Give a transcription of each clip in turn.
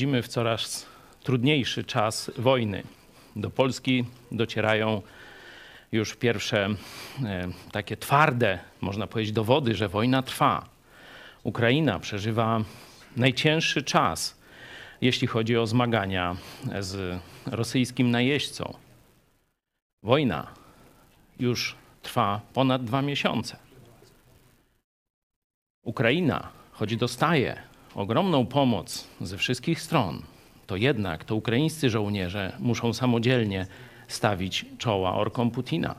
wchodzimy w coraz trudniejszy czas wojny. Do Polski docierają już pierwsze e, takie twarde, można powiedzieć, dowody, że wojna trwa. Ukraina przeżywa najcięższy czas, jeśli chodzi o zmagania z rosyjskim najeźdźcą. Wojna już trwa ponad dwa miesiące. Ukraina, choć dostaje ogromną pomoc ze wszystkich stron, to jednak to ukraińscy żołnierze muszą samodzielnie stawić czoła orkom Putina.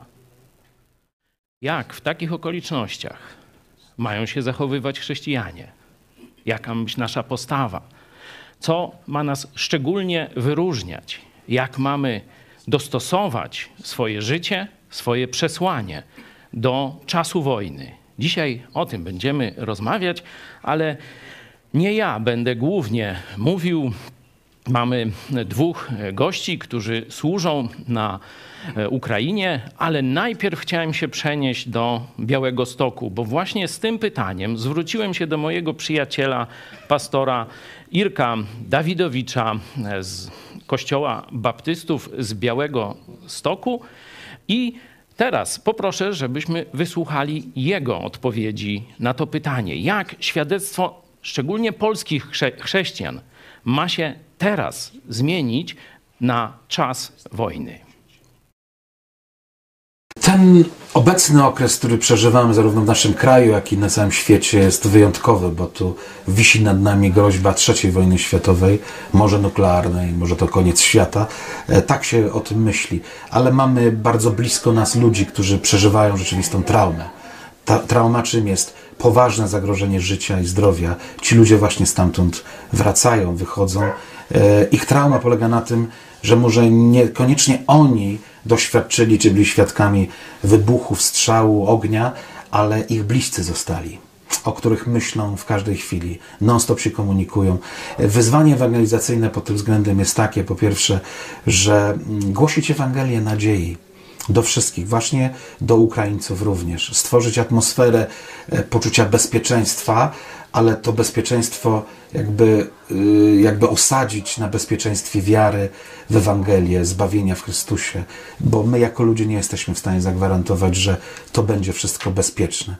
Jak w takich okolicznościach mają się zachowywać chrześcijanie? Jaka ma być nasza postawa? Co ma nas szczególnie wyróżniać? Jak mamy dostosować swoje życie, swoje przesłanie do czasu wojny? Dzisiaj o tym będziemy rozmawiać, ale nie ja będę głównie mówił. Mamy dwóch gości, którzy służą na Ukrainie, ale najpierw chciałem się przenieść do Białego Stoku, bo właśnie z tym pytaniem zwróciłem się do mojego przyjaciela, pastora Irka Dawidowicza z Kościoła Baptystów z Białego Stoku i Teraz poproszę, żebyśmy wysłuchali jego odpowiedzi na to pytanie. Jak świadectwo szczególnie polskich chrze chrześcijan ma się teraz zmienić na czas wojny? Ten obecny okres, który przeżywamy zarówno w naszym kraju, jak i na całym świecie jest wyjątkowy, bo tu wisi nad nami groźba III wojny światowej, może nuklearnej, może to koniec świata. E, tak się o tym myśli. Ale mamy bardzo blisko nas ludzi, którzy przeżywają rzeczywistą traumę. Ta trauma czym jest? Poważne zagrożenie życia i zdrowia. Ci ludzie właśnie stamtąd wracają, wychodzą. E, ich trauma polega na tym, że może niekoniecznie oni doświadczyli czy byli świadkami wybuchów, strzału, ognia, ale ich bliscy zostali, o których myślą w każdej chwili, non-stop się komunikują. Wyzwanie ewangelizacyjne pod tym względem jest takie, po pierwsze, że głosić Ewangelię nadziei, do wszystkich, właśnie do Ukraińców również. Stworzyć atmosferę e, poczucia bezpieczeństwa, ale to bezpieczeństwo jakby, y, jakby osadzić na bezpieczeństwie wiary w Ewangelię, zbawienia w Chrystusie, bo my jako ludzie nie jesteśmy w stanie zagwarantować, że to będzie wszystko bezpieczne.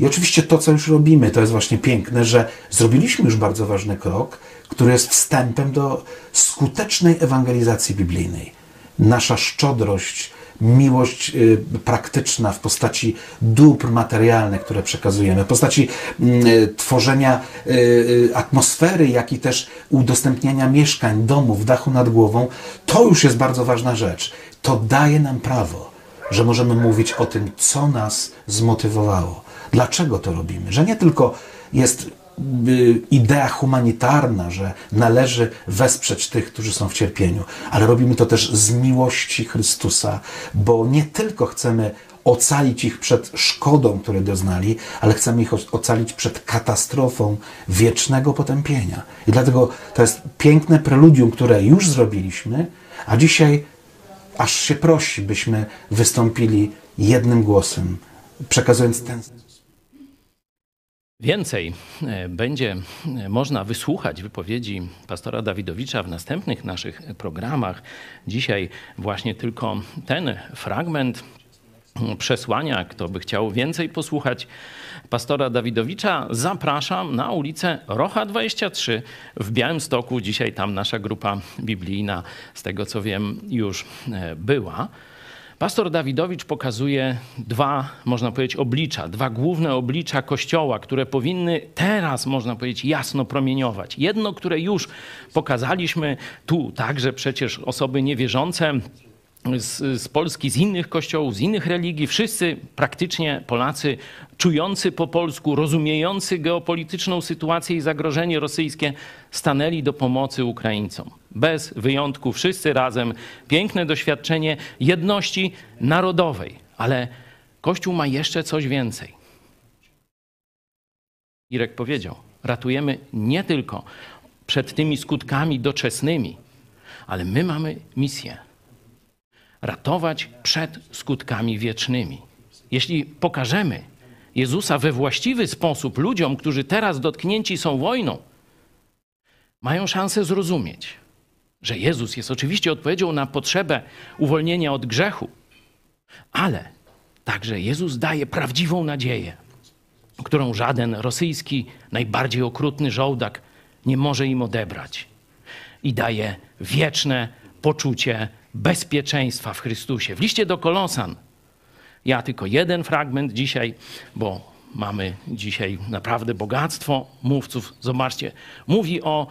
I oczywiście to, co już robimy, to jest właśnie piękne, że zrobiliśmy już bardzo ważny krok, który jest wstępem do skutecznej ewangelizacji biblijnej. Nasza szczodrość, miłość y, praktyczna w postaci dóbr materialnych, które przekazujemy, w postaci mm, y, tworzenia y, atmosfery, jak i też udostępniania mieszkań, domów, dachu nad głową, to już jest bardzo ważna rzecz. To daje nam prawo, że możemy mówić o tym, co nas zmotywowało. Dlaczego to robimy? Że nie tylko jest idea humanitarna, że należy wesprzeć tych, którzy są w cierpieniu, ale robimy to też z miłości Chrystusa, bo nie tylko chcemy ocalić ich przed szkodą, której doznali, ale chcemy ich ocalić przed katastrofą wiecznego potępienia. I dlatego to jest piękne preludium, które już zrobiliśmy, a dzisiaj aż się prosi, byśmy wystąpili jednym głosem, przekazując ten Więcej e, będzie e, można wysłuchać wypowiedzi pastora Dawidowicza w następnych naszych programach. Dzisiaj właśnie tylko ten fragment przesłania. Kto by chciał więcej posłuchać pastora Dawidowicza, zapraszam na ulicę Rocha 23 w Białymstoku. Dzisiaj tam nasza grupa biblijna, z tego co wiem, już e, była. Pastor Dawidowicz pokazuje dwa, można powiedzieć, oblicza, dwa główne oblicza Kościoła, które powinny teraz, można powiedzieć, jasno promieniować. Jedno, które już pokazaliśmy tu, także przecież osoby niewierzące, z, z, Polski, z innych kościołów, z innych religii, wszyscy praktycznie Polacy czujący po polsku, rozumiejący geopolityczną sytuację i zagrożenie rosyjskie, stanęli do pomocy Ukraińcom. Bez wyjątku, wszyscy razem. Piękne doświadczenie jedności narodowej. Ale Kościół ma jeszcze coś więcej. Irek powiedział: ratujemy nie tylko przed tymi skutkami doczesnymi, ale my mamy misję ratować przed skutkami wiecznymi. Jeśli pokażemy Jezusa we właściwy sposób ludziom, którzy teraz dotknięci są wojną, mają szansę zrozumieć, że Jezus jest oczywiście odpowiedzią na potrzebę uwolnienia od grzechu, ale także Jezus daje prawdziwą nadzieję, którą żaden rosyjski, najbardziej okrutny żołdak nie może im odebrać. I daje wieczne poczucie bezpieczeństwa w Chrystusie. W liście do Kolosan, ja tylko jeden fragment dzisiaj, bo mamy dzisiaj naprawdę bogactwo mówców. Zobaczcie, mówi o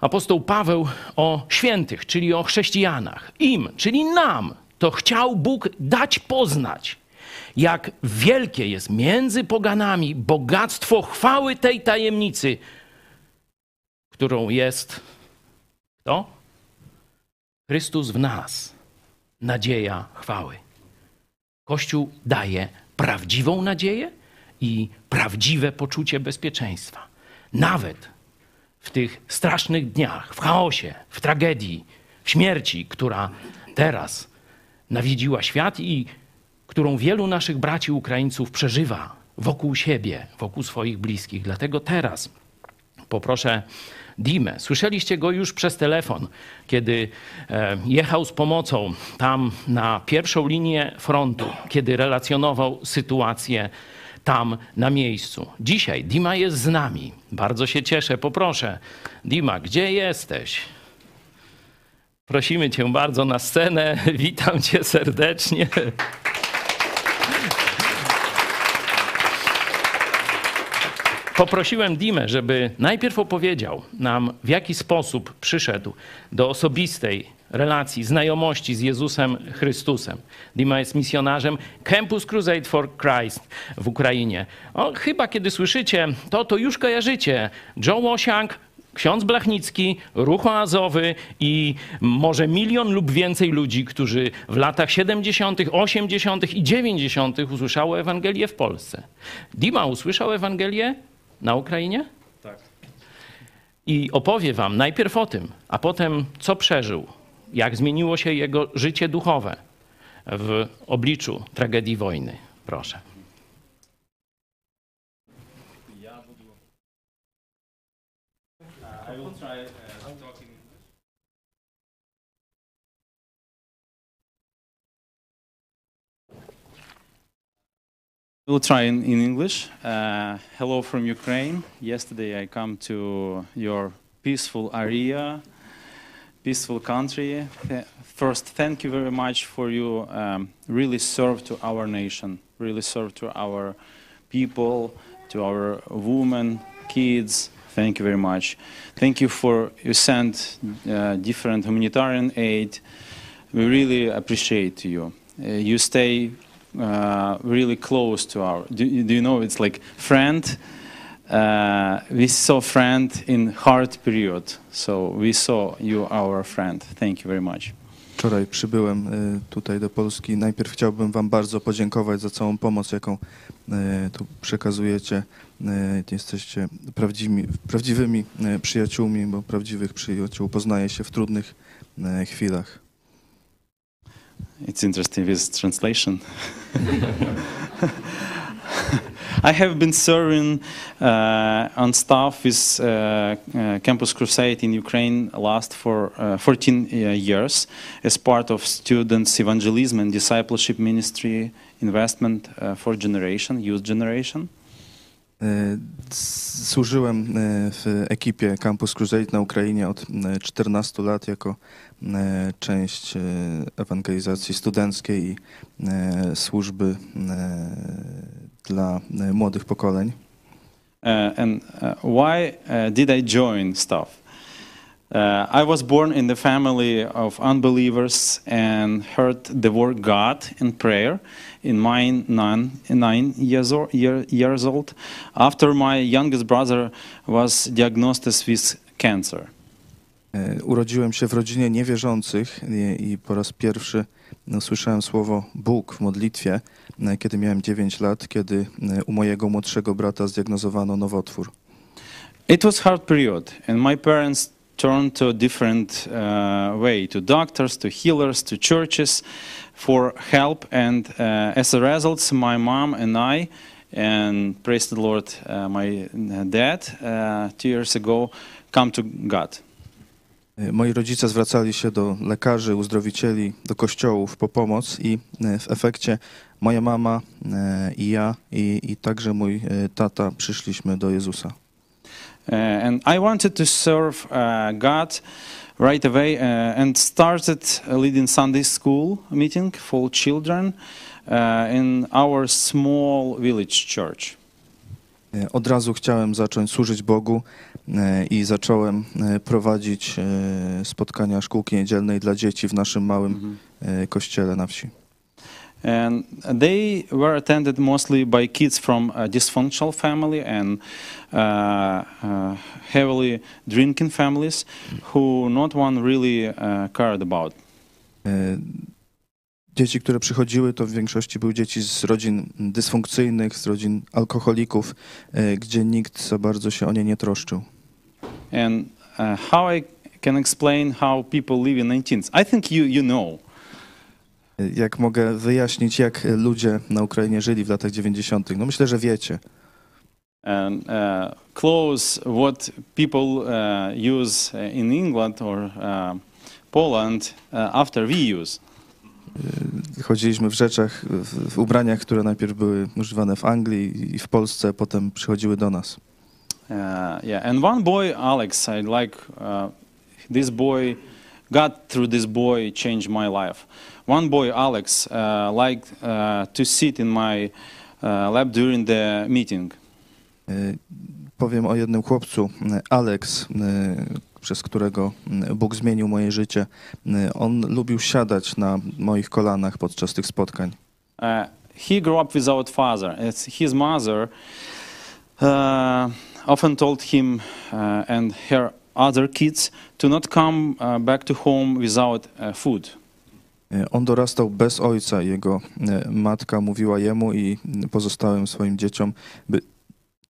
apostoł Paweł o świętych, czyli o chrześcijanach. Im, czyli nam, to chciał Bóg dać poznać, jak wielkie jest między poganami bogactwo chwały tej tajemnicy, którą jest kto? Chrystus w nas, nadzieja chwały. Kościół daje prawdziwą nadzieję i prawdziwe poczucie bezpieczeństwa. Nawet w tych strasznych dniach, w chaosie, w tragedii, w śmierci, która teraz nawiedziła świat i którą wielu naszych braci Ukraińców przeżywa wokół siebie, wokół swoich bliskich. Dlatego teraz poproszę Dimę. Słyszeliście go już przez telefon, kiedy e, jechał z pomocą tam na pierwszą linię frontu, kiedy relacjonował sytuację tam na miejscu. Dzisiaj Dima jest z nami. Bardzo się cieszę. Poproszę, Dima, gdzie jesteś? Prosimy Cię bardzo na scenę. Witam Cię serdecznie. Poprosiłem Dimę, żeby najpierw opowiedział nam, w jaki sposób przyszedł do osobistej relacji, znajomości z Jezusem Chrystusem. Dima jest misjonarzem Campus Crusade for Christ w Ukrainie. O, chyba kiedy słyszycie to, to już kojarzycie. Joe Łosiak, ksiądz Blachnicki, ruch oazowy i może milion lub więcej ludzi, którzy w latach 70., 80. i 90. usłyszało Ewangelię w Polsce. Dima usłyszał Ewangelię na Ukrainie? Tak. I opowie wam najpierw o tym, a potem co przeżył, jak zmieniło się jego życie duchowe w obliczu tragedii wojny. Proszę. We'll try in, in English. Uh, hello from Ukraine. Yesterday I come to your peaceful area, peaceful country. First, thank you very much for you um, really serve to our nation, really serve to our people, to our women, kids. Thank you very much. Thank you for you sent uh, different humanitarian aid. We really appreciate you. Uh, you stay uh, really close to our. Do, do you know it's like friend? Uh, we saw friend in hard period, so we saw you our friend. Thank you very much. Wczoraj przybyłem y, tutaj do Polski. Najpierw chciałbym Wam bardzo podziękować za całą pomoc, jaką y, tu przekazujecie. Y, Jesteście prawdziwymi, prawdziwymi przyjaciółmi, bo prawdziwych przyjaciół poznaje się w trudnych chwilach. It's interesting with translation. I have been serving uh, on staff with uh, uh, Campus Crusade in Ukraine last for uh, 14 uh, years as part of students evangelism and discipleship ministry investment for generation, youth generation. Służyłem w ekipie Campus Crusade na Ukrainie od 14 lat jako część ewangelizacji studenckiej i służby dla y, młodych pokoleń. Uh, and uh, why uh, did I join staff? Uh, I was born in the family of unbelievers and heard the word God in prayer in my nine, nine years, or, year, years old after my youngest brother was diagnosed with cancer. E, Urodziłem się w rodzinie niewierzących i, i po raz pierwszy no, słyszałem słowo Bóg w modlitwie, e, kiedy miałem 9 lat, kiedy e, u mojego młodszego brata zdiagnozowano nowotwór. It was hard period, and my parents turned to a different uh, way to doctors, to healers, to churches for help. And uh, as a result, my mom and I, and praise the Lord, uh, my dad, uh, two years ago, come to God. E, Moi rodzice zwracali się do lekarzy, uzdrowicieli, do kościołów po pomoc i e, w efekcie moja mama e, i ja i, i także mój tata przyszliśmy do Jezusa. And I wanted to serve God right away and started leading Sunday school meeting for children in our small village church. Od razu chciałem zacząć służyć Bogu i zacząłem e, prowadzić e, spotkania szkółki niedzielnej dla dzieci w naszym małym e, kościele na wsi. And they were attended mostly by kids from a dysfunctional family and uh, uh, heavily drinking families who not one really uh, cared about. E, Dzieci, które przychodziły, to w większości były dzieci z rodzin dysfunkcyjnych, z rodzin alkoholików, e, gdzie nikt za bardzo się o nie nie troszczył. And uh, how I can explain how people live in 19th? I think you, you know. Jak mogę wyjaśnić, jak ludzie na Ukrainie żyli w latach 90.? No myślę, że wiecie. And uh, clothes, what people uh, use in England or uh, Poland uh, after we use. E, Chodziliśmy w rzeczach, w, w ubraniach, które najpierw były używane w Anglii i w Polsce, potem przychodziły do nas. Uh, yeah, and one boy, Alex, I like uh, this boy. God through this boy changed my life. One boy, Alex, uh, liked uh, to sit in my uh, lap during the meeting. Powiem o jednym chłopcu, Alex, przez którego Bóg zmienił moje życie. On lubił siadać na moich kolanach podczas tych spotkań. Uh, he grew up without father. It's his mother uh, often told him uh, and her other kids to not come uh, back to home without uh, food. On dorastał bez ojca. Jego matka mówiła jemu i pozostałym swoim dzieciom, by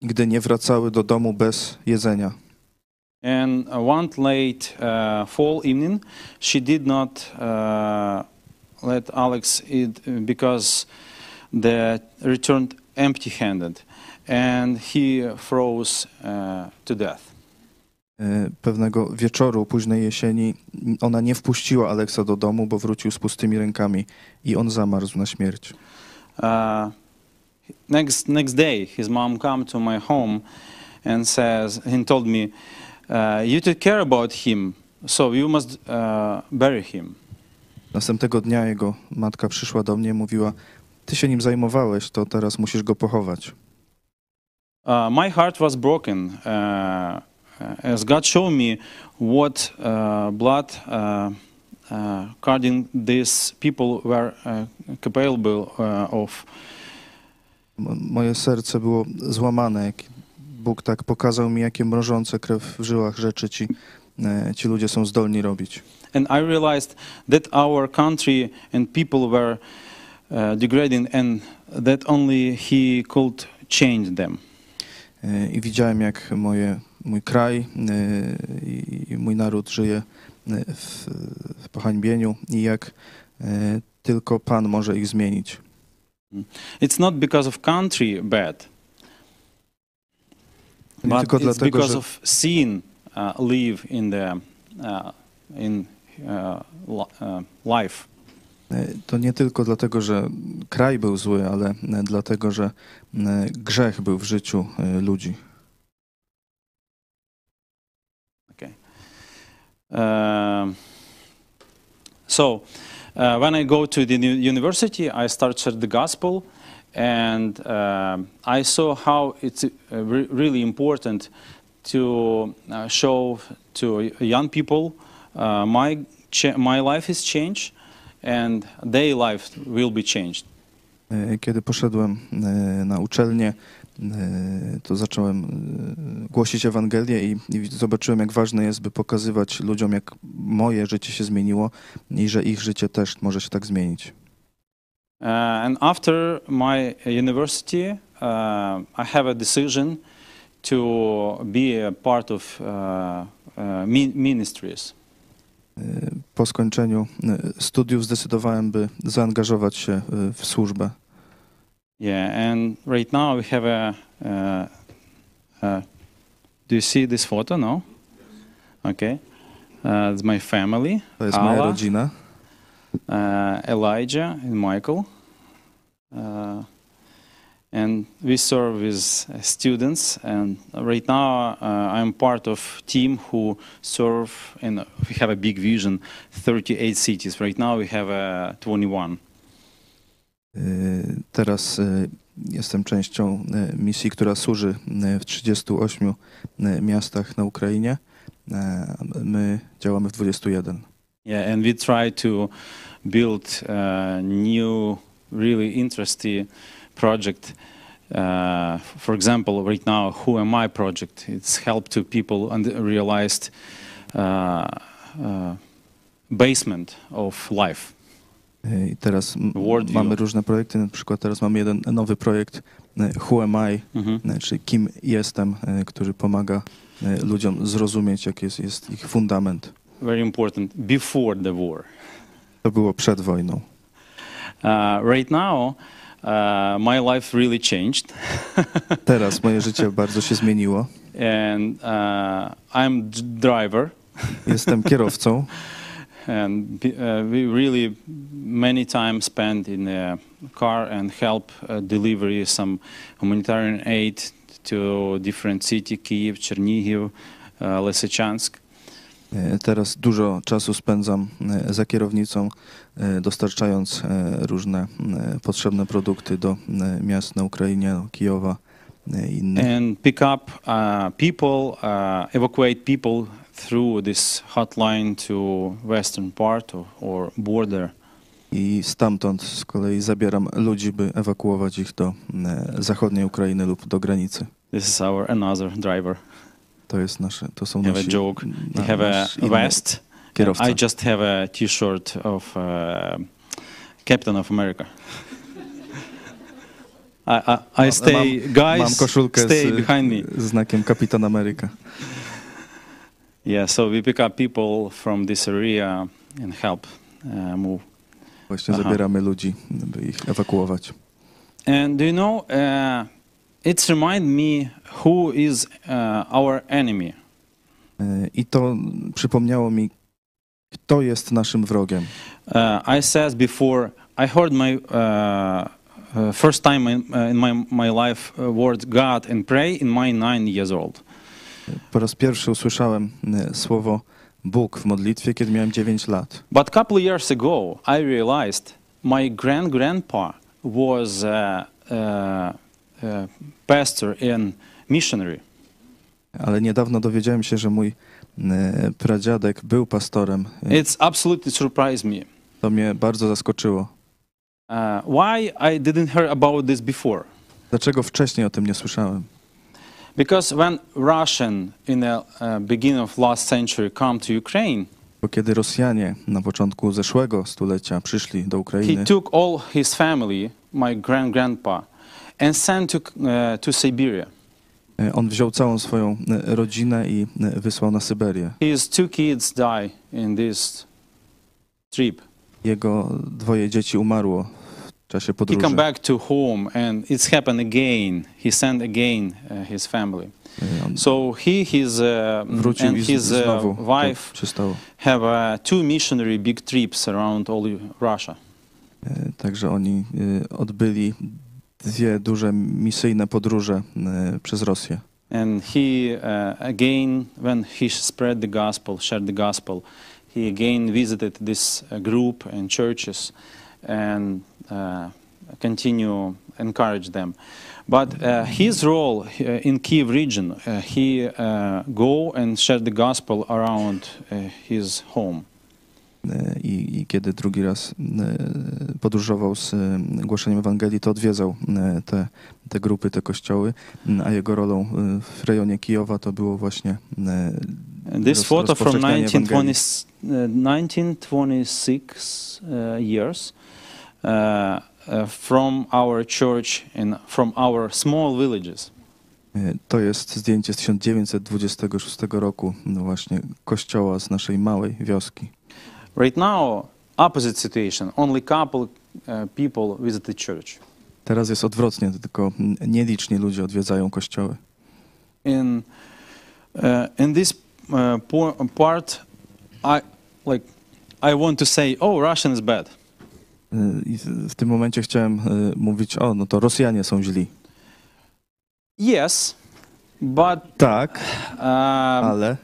gdy nie wracały do domu bez jedzenia. And one late uh, fall evening, she did not uh, let Alex eat because they returned empty-handed, and he froze uh, to death. E, Pewnego wieczoru, późnej jesieni, ona nie wpuściła Aleksa do domu, bo wrócił z pustymi rękami i on zamarzł na śmierć. Uh, next next day, his mom come to my home and says and told me, uh, "You took care about him, so you must uh, bury him." Następnego dnia jego matka przyszła do mnie i mówiła: Ty się nim zajmowałeś, to teraz musisz go pochować. Uh, my heart was broken uh, as God showed me what uh, blood uh, uh, curdling these people were uh, capable uh, of. Moje serce było złamane, jak Bóg tak pokazał mi, jakie mrożące krew w żyłach rzeczy ci, ci ludzie są zdolni robić. And I realized that our country and people were uh, degrading, and that only He could change them. E, I widziałem, jak moje, mój kraj e, i, mój naród żyje e, w, w pohańbieniu i jak tylko Pan może ich zmienić. It's not because of country bad, Nie but tylko it's dlatego, because że, of sin uh, live in the uh, in uh, uh, life. To nie tylko dlatego, że kraj był zły, ale e, dlatego, że e, grzech był w życiu e, ludzi. Um, so, uh, when I go to the uni- university, I start the gospel, and um I saw how it's uh, re- really important to uh, show to young people uh, my my life is changed, and their life will be changed. Kiedy poszedłem na uczelnię, to zacząłem głosić Ewangelię i, i zobaczyłem, jak ważne jest, by pokazywać ludziom, jak moje życie się zmieniło i że ich życie też może się tak zmienić. Uh, and after my university, uh, I have a decision to be a part of uh, mi- ministries. E, Po skończeniu e, studiów zdecydowałem, by zaangażować się e, w służbę. Yeah, and right now we have a. Uh, uh, do you see this photo? No. Okay. Uh, it's my family. To jest moja rodzina. uh, Elijah and Michael. Uh, and we serve as uh, students. And right now, uh, I'm part of team who serve, and we have a big vision, 38 cities. Right now, we have uh, 21. Y, Teraz jestem częścią misji, która służy w 38 y, miastach na Ukrainie. My działamy w 21. Yeah, and we try to build a new, really interesting project. Uh, for example, right now, Who Am I project. It's helped to people and realized uh, uh, basement of life. I teraz Worldview. mamy różne projekty. Na przykład teraz mamy jeden nowy projekt Who Am I, Mhm. y, czyli kim jestem, który pomaga ludziom zrozumieć, jaki jest, jest ich fundament. Very important. Before the war. To było przed wojną. Uh, right now, uh, my life really changed. Teraz moje życie bardzo się zmieniło. and uh, I'm driver. Jestem kierowcą. and uh, we really many times spend in a car and help uh, deliver some humanitarian aid to different city Kiev, Chernihiv, uh, Lysychansk. Teraz dużo czasu spędzam za kierownicą, dostarczając e, różne e, potrzebne produkty do e, miast na Ukrainie, do Kijowa e, i innych. and pick up uh, people, uh, evacuate people through this hotline to western part or, or border. I stamtąd z kolei zabieram ludzi, by ewakuować ich do e, zachodniej Ukrainy lub do granicy. This is our another driver. To jest nasze, to są Have a nasi joke. na- have a vest. Kierowca. I just have a T-shirt of uh, Captain of America. I, I, I stay, mam, guys, mam koszulkę stay z, behind me. z znakiem Kapitan Ameryka. Yeah, so we pick up people from this area and help uh, move. Właśnie Aha. zabieramy ludzi, by ich ewakuować. And do you know, uh, it's remind me who is uh, our enemy. I to przypomniało mi, kto jest naszym wrogiem. Uh, I said before, I heard my uh, uh, first time in, uh, in my, my life uh, word God and pray in my nine years old. Po raz pierwszy usłyszałem e, słowo Bóg w modlitwie, kiedy miałem 9 lat. But couple years ago, I realized my grand grandpa was a, a, a pastor and missionary. Ale niedawno dowiedziałem się, że mój pradziadek był pastorem. E, It's absolutely surprised me. To mnie bardzo zaskoczyło. Uh, why I didn't hear about this before? Dlaczego wcześniej o tym nie słyszałem? Because when Russian in the uh, beginning of last century come to Ukraine, Bo kiedy Rosjanie na początku zeszłego stulecia przyszli do he Ukrainy, took all his family, my grand grandpa, and sent to uh, to Siberia. E, on wziął całą swoją e, rodzinę i e, wysłał na Syberię. His two kids die in this trip. Jego dwoje dzieci umarło w czasie He podróży. come back to home, and it's happened again. He sent again his family. So he, his uh, and his uh, wife have uh, two missionary big trips around all Russia. Także oni odbyli dwie duże misyjne podróże e, przez Rosję. And he uh, again, when he spread the gospel, shared the gospel, he again visited this uh, group and churches, and uh, continue encourage them. But uh, his role in Kiev region, uh, he uh, go and share the gospel around his home. E, I, I kiedy drugi raz e, podróżował z e, głoszeniem Ewangelii, to odwiedzał te, te grupy, te kościoły, a jego rolą w rejonie Kijowa to było właśnie this photo from rozpowszechnianie 1920, Ewangelii. uh, 1926 uh, years uh, from our church and from our small villages. To jest zdjęcie z 1926 roku, no właśnie kościoła z naszej małej wioski. Right now, opposite situation. Only couple uh, people visit the church. Teraz jest odwrotnie, tylko nieliczni ludzie odwiedzają kościoły. In uh, in this uh, part, I like, I want to say, oh, Russian is bad. I w, tym momencie chciałem mówić, o, no to Rosjanie są źli. Yes, but Tak, um, ale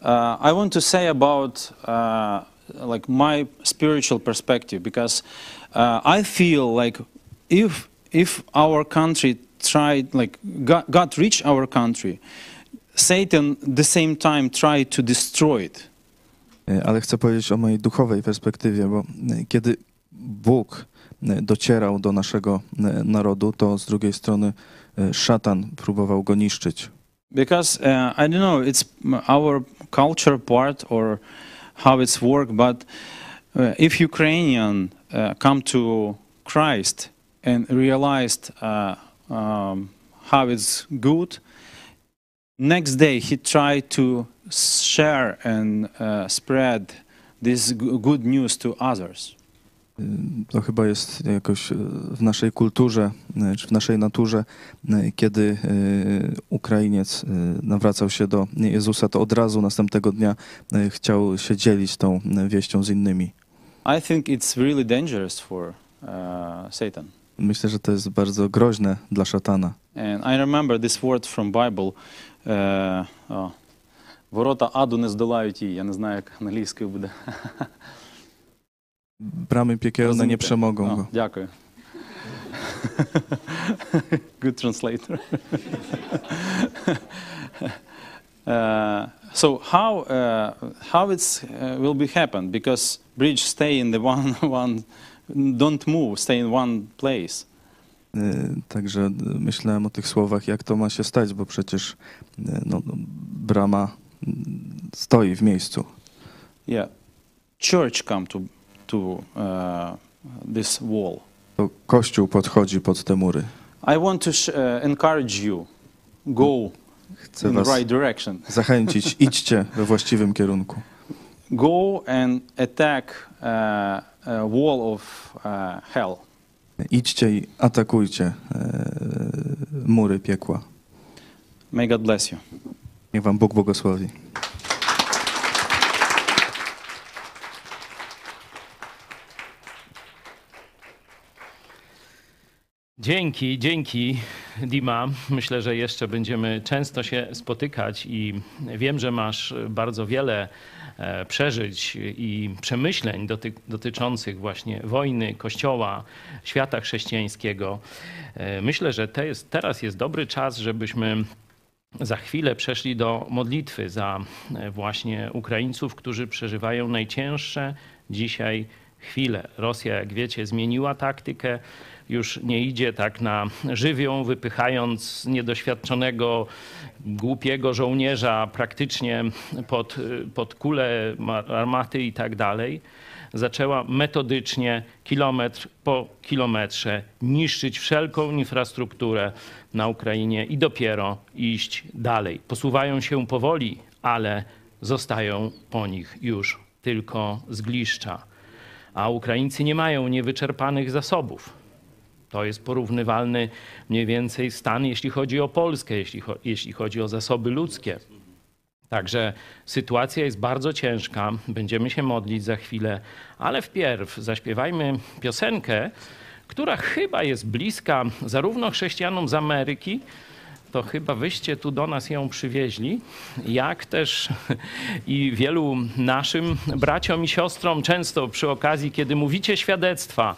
uh, I want to say about uh, like my spiritual perspective because uh, I feel like if if our country tried like God, God reached our country, Satan the same time tried to destroy it. Ale chcę powiedzieć o mojej duchowej perspektywie, bo kiedy Bóg docierał do naszego narodu, to z drugiej strony szatan próbował go niszczyć. Because uh, I don't know, it's our culture part or how it's work, but uh, if Ukrainian uh, come to Christ and realized uh, um, how it's good, next day he tried to share and uh, spread this good news to others. Y, To chyba jest jakoś y, w naszej kulturze, y, czy w naszej naturze, y, kiedy y, Ukrainiec y, nawracał się do Jezusa, to od razu następnego dnia y, chciał się dzielić tą y, wieścią z innymi. I think it's really dangerous for uh, Satan. Myślę, że to jest bardzo groźne dla szatana. And I remember this word from Bible. Uh, oh, Ворота аду не здолають її. Я не знаю, як англійською буде. bramy piekielne nie przemogą no, go. Dziękuję. Good translator. uh, so how uh, how it's uh, will be happen because bridge stay in the one one don't move stay in one place. E, także myślałem o tych słowach, jak to ma się stać, bo przecież e, no, no, brama stoi w miejscu. Yeah, church come to to uh, this wall. To Kościół podchodzi pod te mury. I want to uh, encourage you, go Chcę in the right direction. zachęcić, idźcie we właściwym kierunku. Go and attack a wall of hell. Idźcie i atakujcie e, mury piekła. May God bless you. Niech wam Bóg błogosławi. Dzięki, dzięki Dima. Myślę, że jeszcze będziemy często się spotykać i wiem, że masz bardzo wiele e, przeżyć i przemyśleń doty dotyczących właśnie wojny, kościoła, świata chrześcijańskiego. E, Myślę, że te jest, teraz jest dobry czas, żebyśmy za chwilę przeszli do modlitwy za e, właśnie Ukraińców, którzy przeżywają najcięższe dzisiaj chwile. Rosja, jak wiecie, zmieniła taktykę, już nie idzie tak na żywią, wypychając niedoświadczonego, głupiego żołnierza praktycznie pod, pod kulę ma- armaty i tak dalej. Zaczęła metodycznie, kilometr po kilometrze, niszczyć wszelką infrastrukturę na Ukrainie i dopiero iść dalej. Posuwają się powoli, ale zostają po nich już tylko zgliszcza. A Ukraińcy nie mają niewyczerpanych zasobów. To jest porównywalny mniej więcej stan, jeśli chodzi o Polskę, jeśli, jeśli chodzi o zasoby ludzkie. Także sytuacja jest bardzo ciężka. Będziemy się modlić za chwilę, ale wpierw zaśpiewajmy piosenkę, która chyba jest bliska zarówno chrześcijanom z Ameryki, to chyba wyście tu do nas ją przywieźli, jak też i wielu naszym braciom i siostrom często przy okazji, kiedy mówicie świadectwa,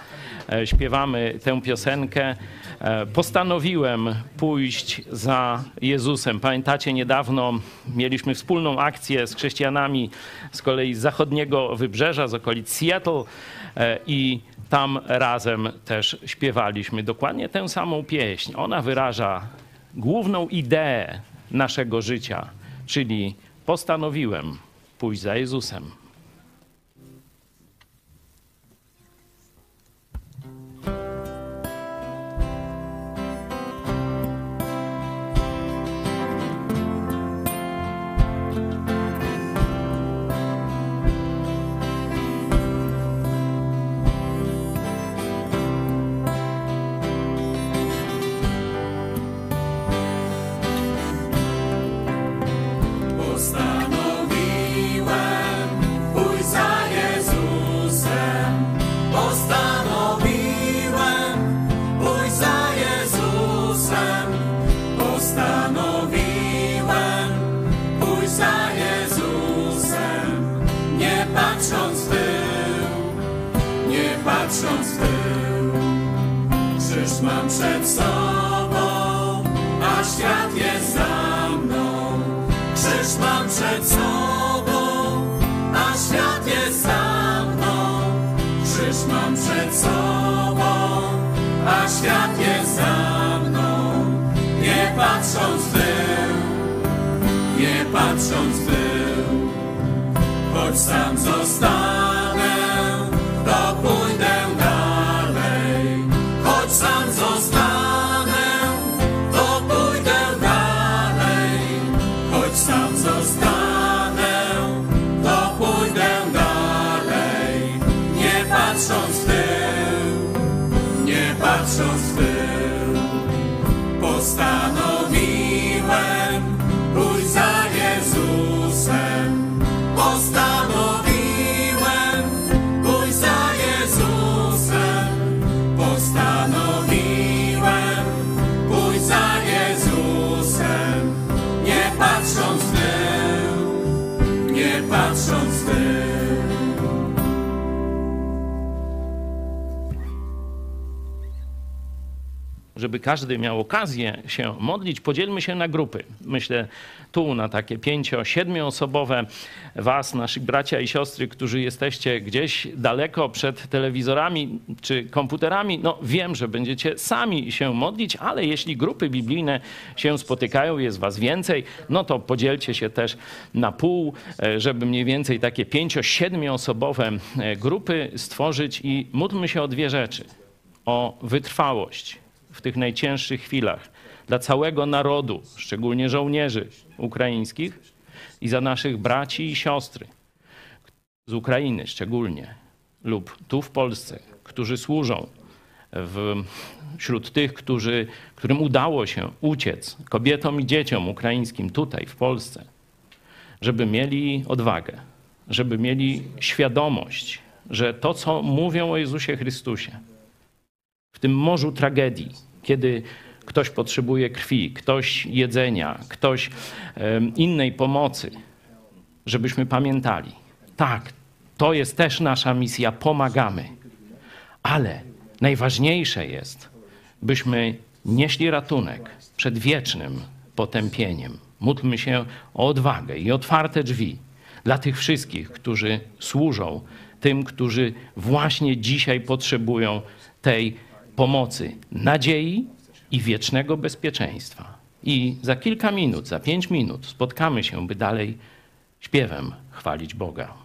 e, śpiewamy tę piosenkę. E, Postanowiłem pójść za Jezusem. Pamiętacie, niedawno mieliśmy wspólną akcję z chrześcijanami z kolei z zachodniego wybrzeża, z okolic Seattle e, i tam razem też śpiewaliśmy dokładnie tę samą pieśń. Ona wyraża główną ideę naszego życia, czyli postanowiłem pójść za Jezusem. Choć sam żeby każdy miał okazję się modlić, podzielmy się na grupy. Myślę tu na takie pięcio, siedmioosobowe was, naszych bracia i siostry, którzy jesteście gdzieś daleko przed telewizorami czy komputerami. No wiem, że będziecie sami się modlić, ale jeśli grupy biblijne się spotykają, jest was więcej, no to podzielcie się też na pół, e, żeby mniej więcej takie pięcio, siedmioosobowe e, grupy stworzyć i módlmy się o dwie rzeczy. O wytrwałość w tych najcięższych chwilach. Dla całego narodu, szczególnie żołnierzy ukraińskich i za naszych braci i siostry z Ukrainy szczególnie lub tu w Polsce, którzy służą w, wśród tych, którzy, którym udało się uciec, kobietom i dzieciom ukraińskim tutaj w Polsce, żeby mieli odwagę, żeby mieli świadomość, że to, co mówią o Jezusie Chrystusie, w tym morzu tragedii, kiedy ktoś potrzebuje krwi, ktoś jedzenia, ktoś innej pomocy, żebyśmy pamiętali. Tak, to jest też nasza misja, pomagamy. Ale najważniejsze jest, byśmy nieśli ratunek przed wiecznym potępieniem. Módlmy się o odwagę i otwarte drzwi dla tych wszystkich, którzy służą tym, którzy właśnie dzisiaj potrzebują tej pomocy, nadziei i wiecznego bezpieczeństwa. I za kilka minut, za pięć minut spotkamy się, by dalej śpiewem chwalić Boga.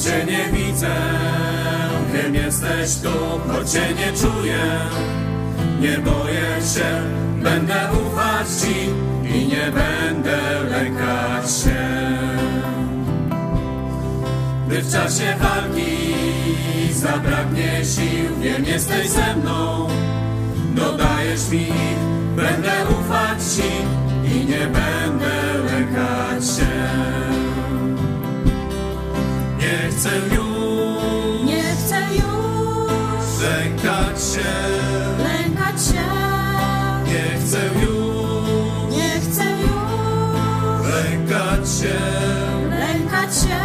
Choć Cię nie widzę. Wiem, jesteś tu, choć Cię nie czuję. Nie boję się, będę ufać Ci i nie będę lękać się. Gdy w czasie walki zabraknie sił, wiem, jesteś ze mną. Dodajesz mi, będę ufać Ci i nie będę lękać się. Nie chcę już Nie chcę już lękać się, lękać się. nie chcę już Nie chcę już lękać się, lękać się.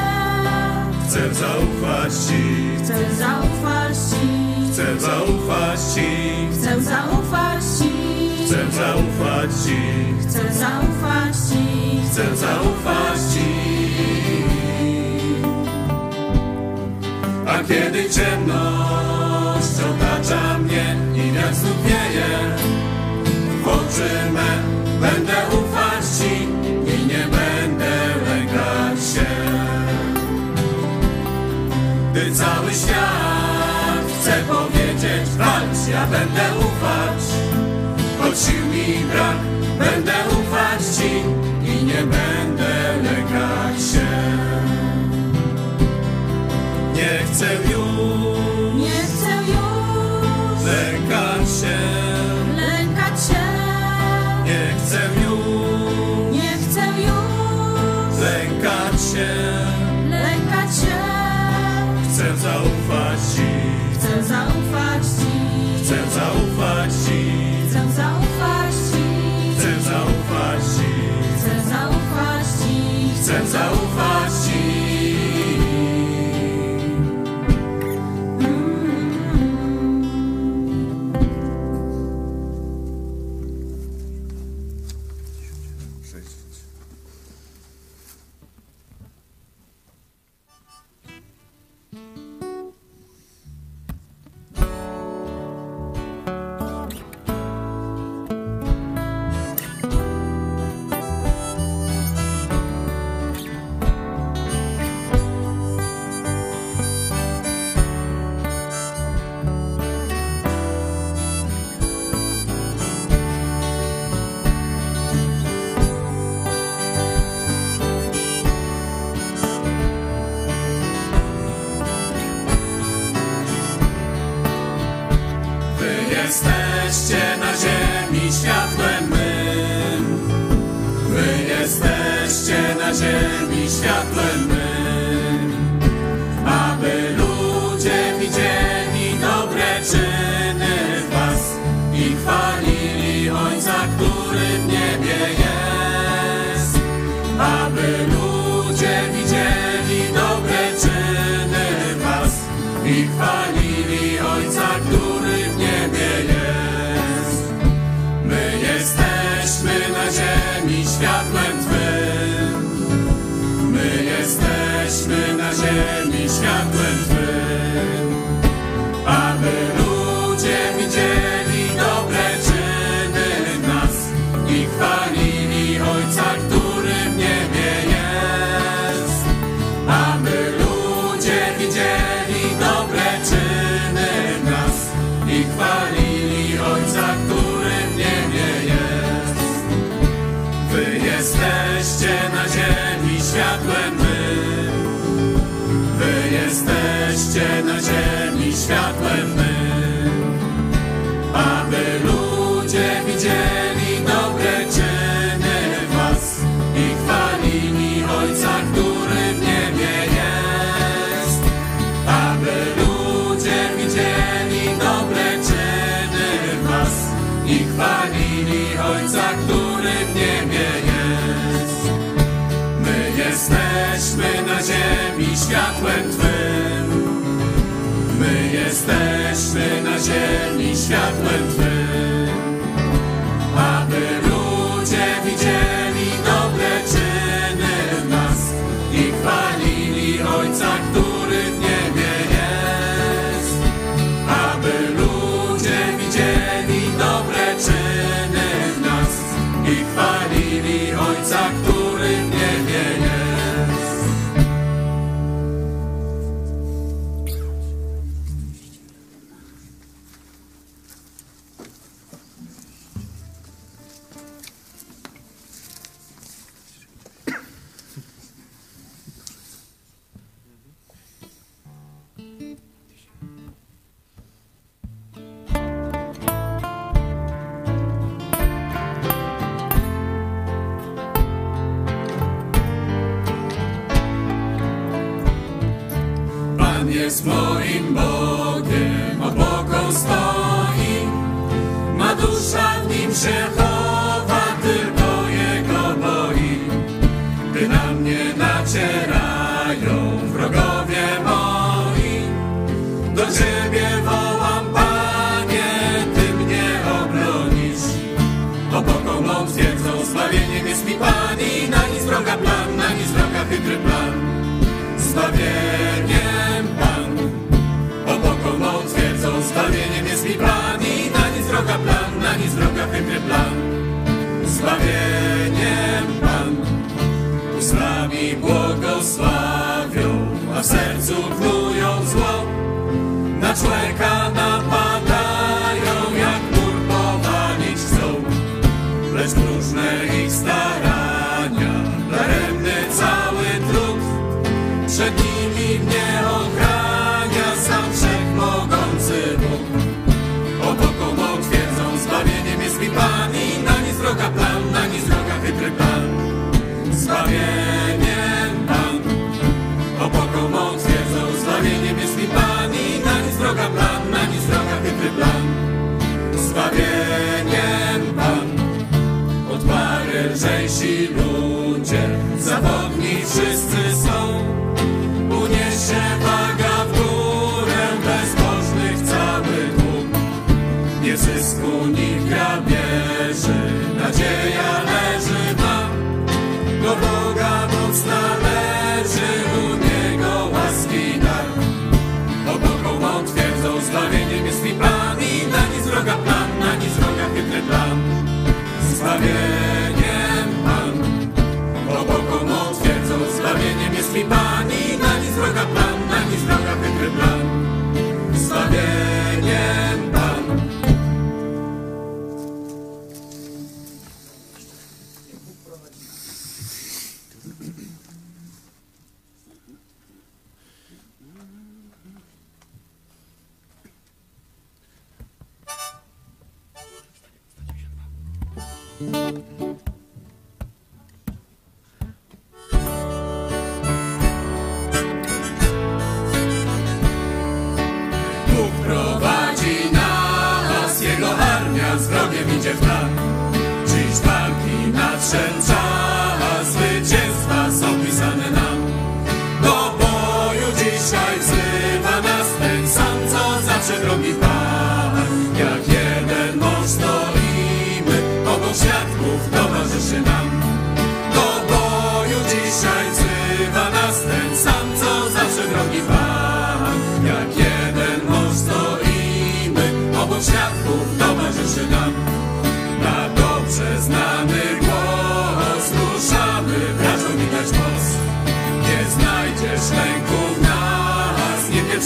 chcę zaufać Ci, Chcę zaufać Ci. chcę zaufać Ci, Chcę zaufać Ci. chcę zaufać Ci, Chcę zaufać Ci. chcę zaufać Ci. Kiedy ciemność otacza mnie i wiatr znów wieje, w oczy me będę ufać Ci i nie będę lękać się. Gdy cały świat chce powiedzieć walcz, ja będę ufać, choć sił mi brak, będę ufać Ci i nie będę lękać Nie chcę już Nie chcę już lękać się, lękać się. nie chcę już Nie chcę już lękać się, lękać się. chcę zaufać Ci, Chcę zaufać Ci. chcę zaufać Ci, Chcę zaufać Ci. chcę zaufać Ci, Chcę zaufać Ci. chcę zaufać Ci.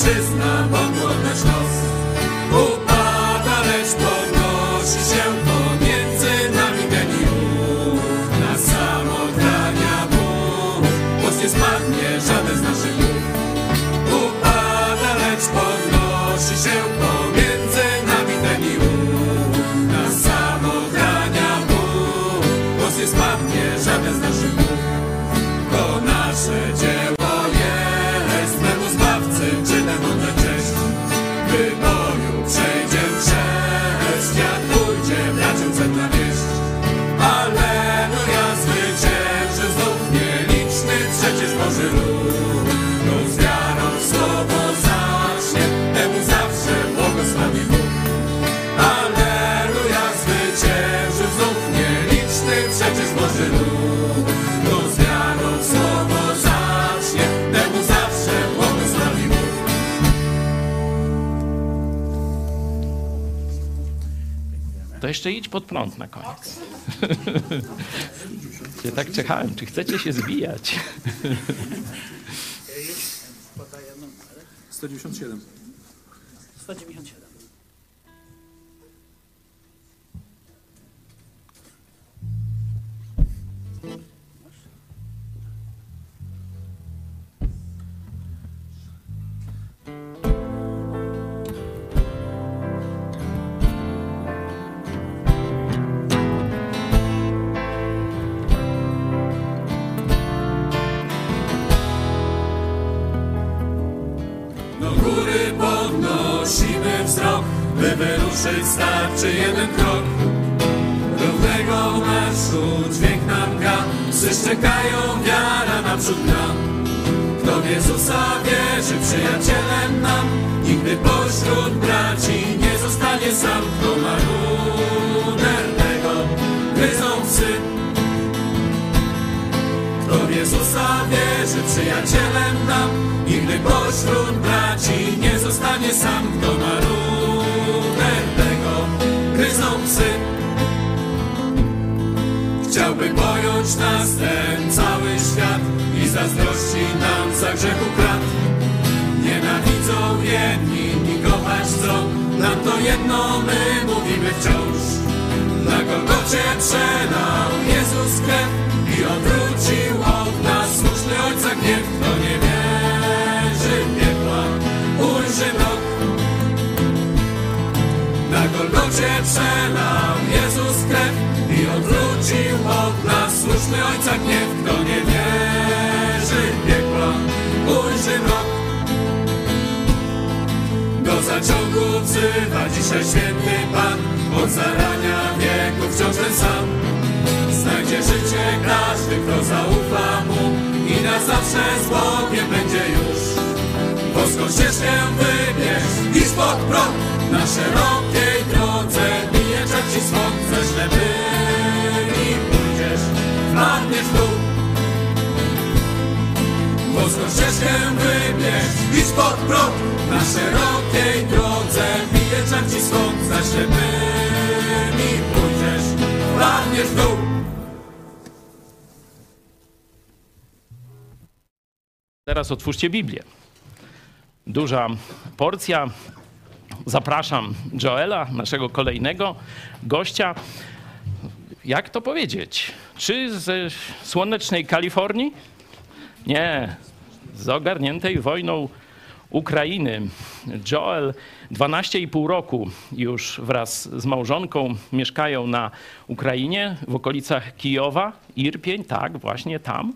is not. jeszcze idź pod prąd na koniec. ja tak czekałem, czy chcecie się zbijać? 197. 197. by wyruszyć starczy jeden krok. Równego marszu dźwięk nam gra, psy wiara naprzód gra. Kto w Jezusa wierzy, przyjacielem nam, nigdy pośród braci nie zostanie sam. Kto ma rudernego, gryzą psy. Kto w Jezusa wierzy, przyjacielem nam, nigdy pośród braci nie zostanie sam. Kto ma rudernego, Chciałby pojąć nas ten cały świat i zazdrości nam za grzechu krat. Nienawidzą jedni, inni kochać chcą, nam to jedno my mówimy wciąż. Na Golgocie przelał Jezus krew i odwrócił od nas słuszny Ojca gniew. Na Golgocie przelał Jezus krew i odwrócił od nas słuszny Ojca gniew. Kto nie wierzy piekła, ujrzy mrok. Do zaciągu wzywa dzisiaj święty Pan, od zarania wieków wciąż ten sam. Znajdzie życie każdy, kto zaufa Mu i na zawsze z Bogiem będzie już. Boską ścieżkę wybierz, iż pod prąd na szerokiej drodze bije czas ci ze źle byli pójdziesz, wpadniesz w dół. Boską ścieżkę wybierz, idź pod prąd na szerokiej drodze bije czas ci za źle byli pójdziesz, wpadniesz w dół. Teraz otwórzcie Biblię. Duża porcja. Zapraszam Joela, naszego kolejnego gościa. Jak to powiedzieć? Czy ze słonecznej Kalifornii? Nie, z ogarniętej wojną Ukrainy. Joel 12,5 roku już wraz z małżonką mieszkają na Ukrainie, w okolicach Kijowa, Irpień, tak, właśnie tam.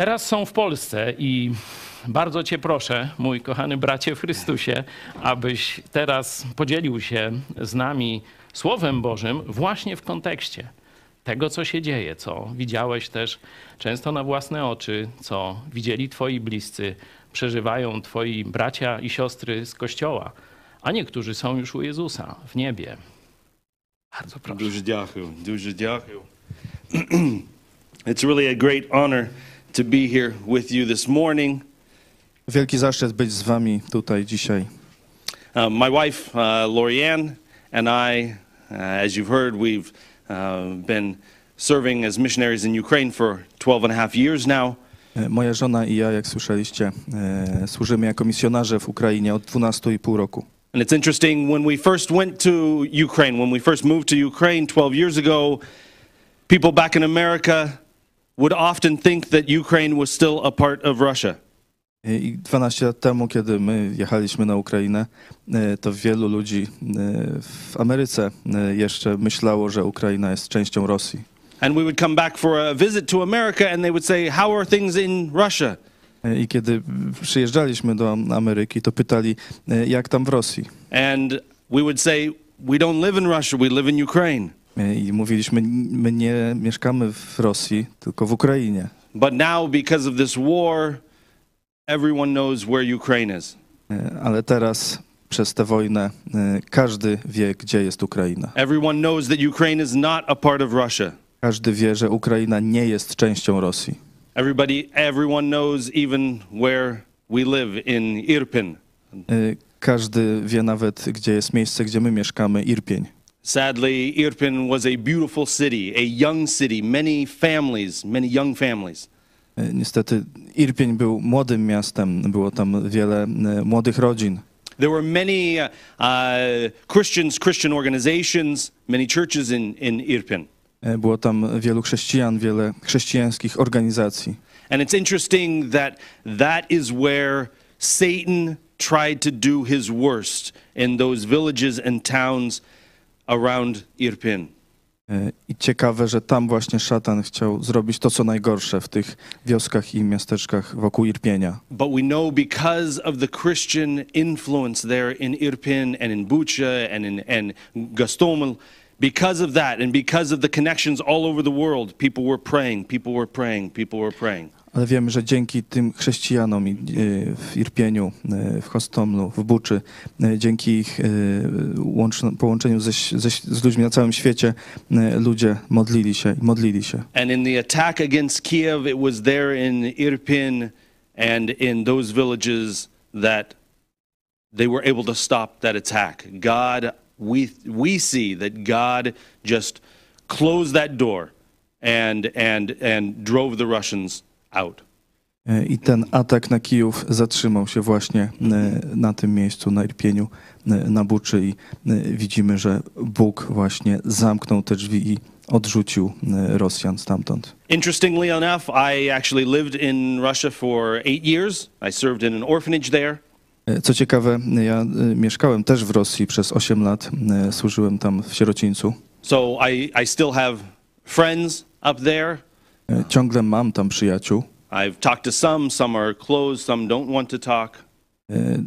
Teraz są w Polsce i bardzo Cię proszę, mój kochany bracie w Chrystusie, abyś teraz podzielił się z nami Słowem Bożym właśnie w kontekście tego, co się dzieje, co widziałeś też często na własne oczy, co widzieli Twoi bliscy, przeżywają Twoi bracia i siostry z Kościoła, a niektórzy są już u Jezusa w niebie. Bardzo proszę. Duży dziacheł, duży dziacheł. It's really a great honor to be here with you this morning. Wielki zaszczyt być z wami tutaj dzisiaj. Uh, my wife, uh, Lorianne, and I, uh, as you've heard, we've uh, been serving as missionaries in Ukraine for 12 and a half years now. E, Moja żona i ja, jak słyszeliście, e, służymy jako misjonarze w Ukrainie od 12,5 roku. And it's interesting, when we first went to Ukraine, when we first moved to Ukraine 12 years ago, people back in America would often think that Ukraine was still a part of Russia. I 12 lat temu, kiedy my jechaliśmy na Ukrainę, e, to wielu ludzi e, w Ameryce e, jeszcze myślało, że Ukraina jest częścią Rosji. And we would come back for a visit to America and they would say, How are things in Russia? I kiedy przyjeżdżaliśmy do Ameryki, to pytali, jak tam w Rosji. And we would say, We don't live in Russia, we live in Ukraine. I mówiliśmy, my nie mieszkamy w Rosji, tylko w Ukrainie. But now, because of this war, everyone knows where Ukraine is. E, Ale teraz przez tę wojnę e, każdy wie, gdzie jest Ukraina. Everyone knows that Ukraine is not a part of Russia. Każdy wie, że Ukraina nie jest częścią Rosji. Everybody, everyone knows even where we live in Irpin. E, Każdy wie nawet, gdzie jest miejsce, gdzie my mieszkamy, Irpień. Sadly, Irpin was a beautiful city, a young city, many families, many young families. Niestety Irpień był młodym miastem, było tam wiele młodych rodzin. There were many uh, Christians, Christian organizations, many churches in, in Irpin. Było tam wielu chrześcijan, wiele chrześcijańskich organizacji. And it's interesting that that is where Satan tried to do his worst in those villages and towns around Irpin. I ciekawe, że tam właśnie szatan chciał zrobić to, co najgorsze w tych wioskach i miasteczkach wokół Irpienia. But we know because of the Christian influence there in Irpin and in Bucha and in and Gostomel, because of that and because of the connections all over the world, people were praying, people were praying, people were praying. Ale wiemy, że dzięki tym chrześcijanom e, w Irpieniu, e, w Hostomlu, w Buczy, e, dzięki ich połączeniu ze, ze, z ludźmi na całym świecie, ludzie modlili się i modlili się. And in the attack against Kiev, it was there in Irpin and in those villages that they were able to stop that attack. God, we, we see that God just closed that door and, and, and drove the Russians out. E, I ten atak na Kijów zatrzymał się właśnie e, na tym miejscu, na Irpieniu, e, na Buczy i widzimy, że Bóg właśnie zamknął te drzwi i odrzucił Rosjan stamtąd. Interestingly enough, I actually lived in Russia for eight years. I served in an orphanage there. Co ciekawe, ja mieszkałem też w Rosji przez 8 lat, służyłem tam w sierocińcu. So I, I still have friends up there. Ciągle mam tam przyjaciół. I've talked to some, some are closed, some don't want to talk.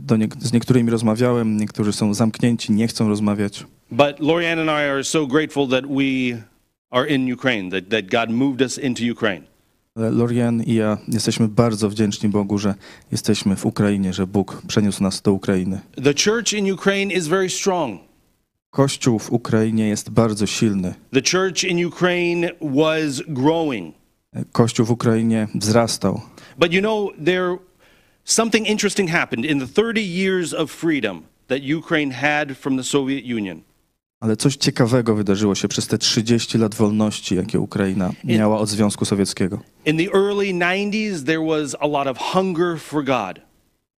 E, nie, z niektórymi rozmawiałem, niektórzy są zamknięci, nie chcą rozmawiać. But Lorianne and I are so grateful that we are in Ukraine, that, that God moved us into Ukraine. Lorian i ja jesteśmy bardzo wdzięczni Bogu, że jesteśmy w Ukrainie, że Bóg przeniósł nas do Ukrainy. The church in Ukraine is very strong. Kościół w Ukrainie jest bardzo silny. The church in Ukraine was growing. Kościół w Ukrainie wzrastał. But you know, there something interesting happened in the 30 years of freedom that Ukraine had from the Soviet Union. Ale coś ciekawego wydarzyło się przez te 30 lat wolności, jakie Ukraina miała od Związku Sowieckiego. In the early 90s, there was a lot of hunger for God.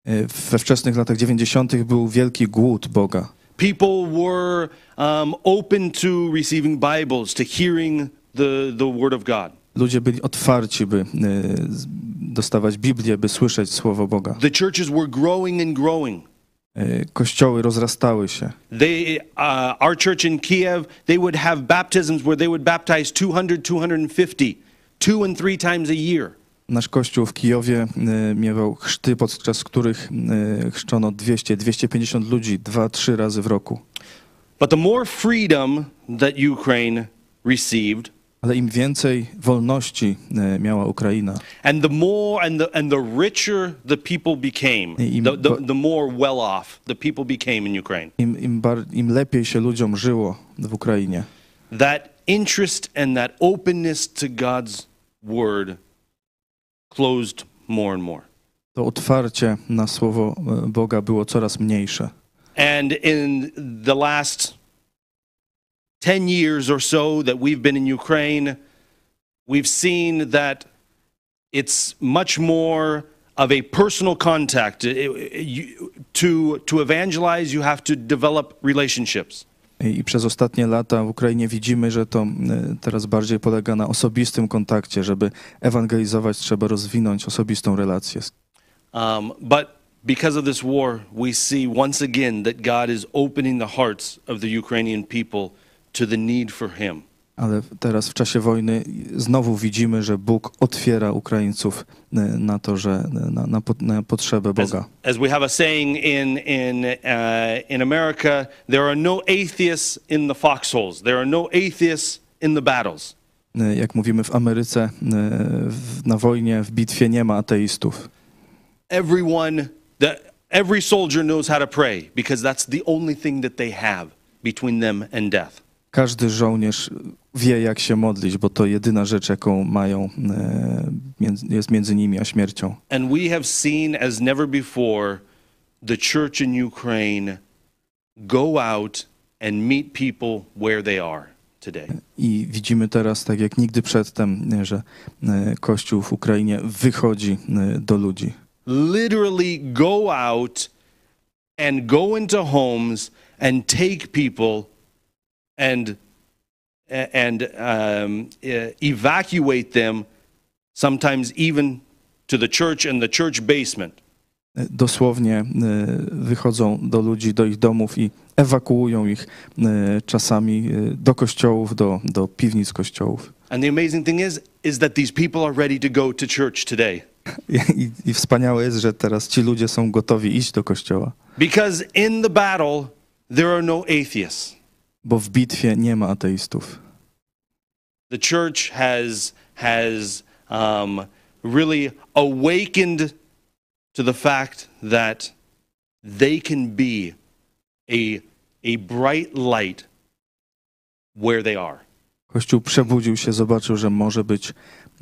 E, We wczesnych latach 90. był wielki głód Boga. People were um, open to receiving Bibles, to hearing the, the Word of God. Ludzie byli otwarci, by e, dostawać Biblię, by słyszeć Słowo Boga. The churches were growing and growing. E, Kościoły rozrastały się. They, uh, our church in Kiev, they would have baptisms where they would baptize 200, 250, two and three times a year. Nasz kościół w Kijowie e, miewał chrzty, podczas których chrzczono 200-250 ludzi dwa, trzy razy w roku. But the more freedom that Ukraine received, Ale im więcej wolności e, miała Ukraina, and the more and the and the richer the people became, the, the, the more well off the people became in Ukraine. im, im, bar, im lepiej się ludziom żyło w Ukrainie, That interest and that openness to God's word closed more and more. to otwarcie na Słowo e, Boga było coraz mniejsze. And in the last 10 years or so that we've been in Ukraine, we've seen that it's much more of a personal contact. It- it- you- to, to evangelize, you have to develop relationships. I przez ostatnie lata w Ukrainie widzimy, że to teraz bardziej polega na osobistym kontakcie. Żeby ewangelizować, trzeba rozwinąć osobistą relację. Um, but because of this war, we see once again that God is opening the hearts of the Ukrainian people to the need for Him. Ale teraz w czasie wojny znowu widzimy, że Bóg otwiera Ukraińców e, na to, że na, na, pot- na potrzebę As, Boga. as we have a saying in, in, uh, in America, there are no atheists in the foxholes. There are no atheists in the battles. E, Jak mówimy w Ameryce, e, na wojnie, w bitwie nie ma ateistów. Everyone, the, every soldier knows how to pray because that's the only thing that they have between them and death. Każdy żołnierz wie, jak się modlić, bo to jedyna rzecz, jaką mają, e, jest między nimi a śmiercią. And we have seen as never before the church in Ukraine go out and meet people where they are today. I widzimy teraz, tak jak nigdy przedtem, że e, Kościół w Ukrainie wychodzi e, do ludzi. Literally go out and go into homes and take people and and um, e- evacuate them, sometimes even to the church and the church basement. dosłownie e, wychodzą do ludzi, do ich domów i ewakuują ich e, czasami do kościołów, do, do piwnic kościołów. And the amazing thing is, is that these people are ready to go to church today. I, I wspaniałe jest, że teraz ci ludzie są gotowi iść do kościoła, Because in the battle, there are no atheists. Bo w bitwie nie ma ateistów. The church has, has um, really awakened to the fact that they can be a, a bright light where they are. Kościół przebudził się, zobaczył, że może być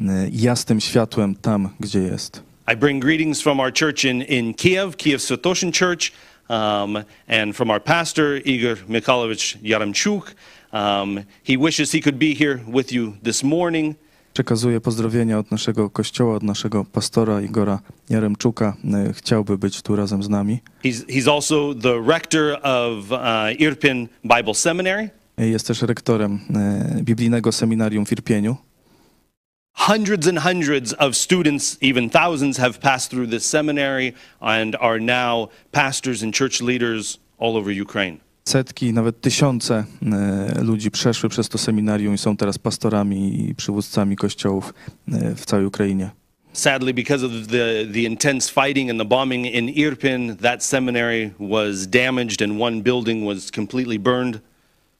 e, jasnym światłem tam, gdzie jest. I bring greetings from our church in, in Kiev, Kiev Svetoshin Church, um, and from our pastor, Igor Mikhailovich Yaramchuk. Um, he wishes he could be here with you this morning. Przekazuję pozdrowienia od naszego kościoła, od naszego pastora Igora Jaremczuka. Chciałby być tu razem z nami. He's, he's also the rector of uh, Irpin Bible Seminary. Jest też rektorem e, biblijnego seminarium w Irpieniu. Hundreds and hundreds of students, even thousands, have passed through this seminary and are now pastors and church leaders all over Ukraine. Setki, nawet tysiące ludzi przeszły przez to seminarium i są teraz pastorami i przywódcami kościołów w całej Ukrainie. Sadly, because of the, the intense fighting and the bombing in Irpin, that seminary was damaged and one building was completely burned.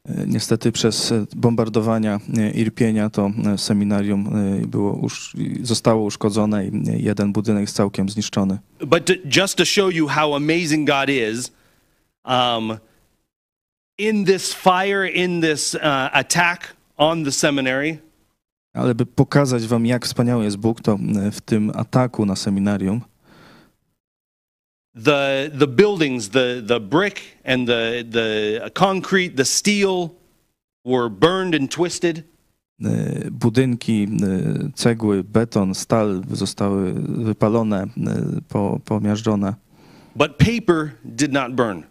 E, Niestety przez e, bombardowania e, Irpienia to seminarium było usz, zostało uszkodzone i jeden budynek jest całkiem zniszczony. But to, just to show you how amazing God is, um, in this fire, in this uh, attack on the seminary, Ale by pokazać wam, jak wspaniały jest Bóg, to w tym ataku na seminarium the the buildings, the the brick and the the concrete, the steel were burned and twisted. budynki, cegły, beton, stal zostały wypalone, pomiażdżone, But paper did not burn.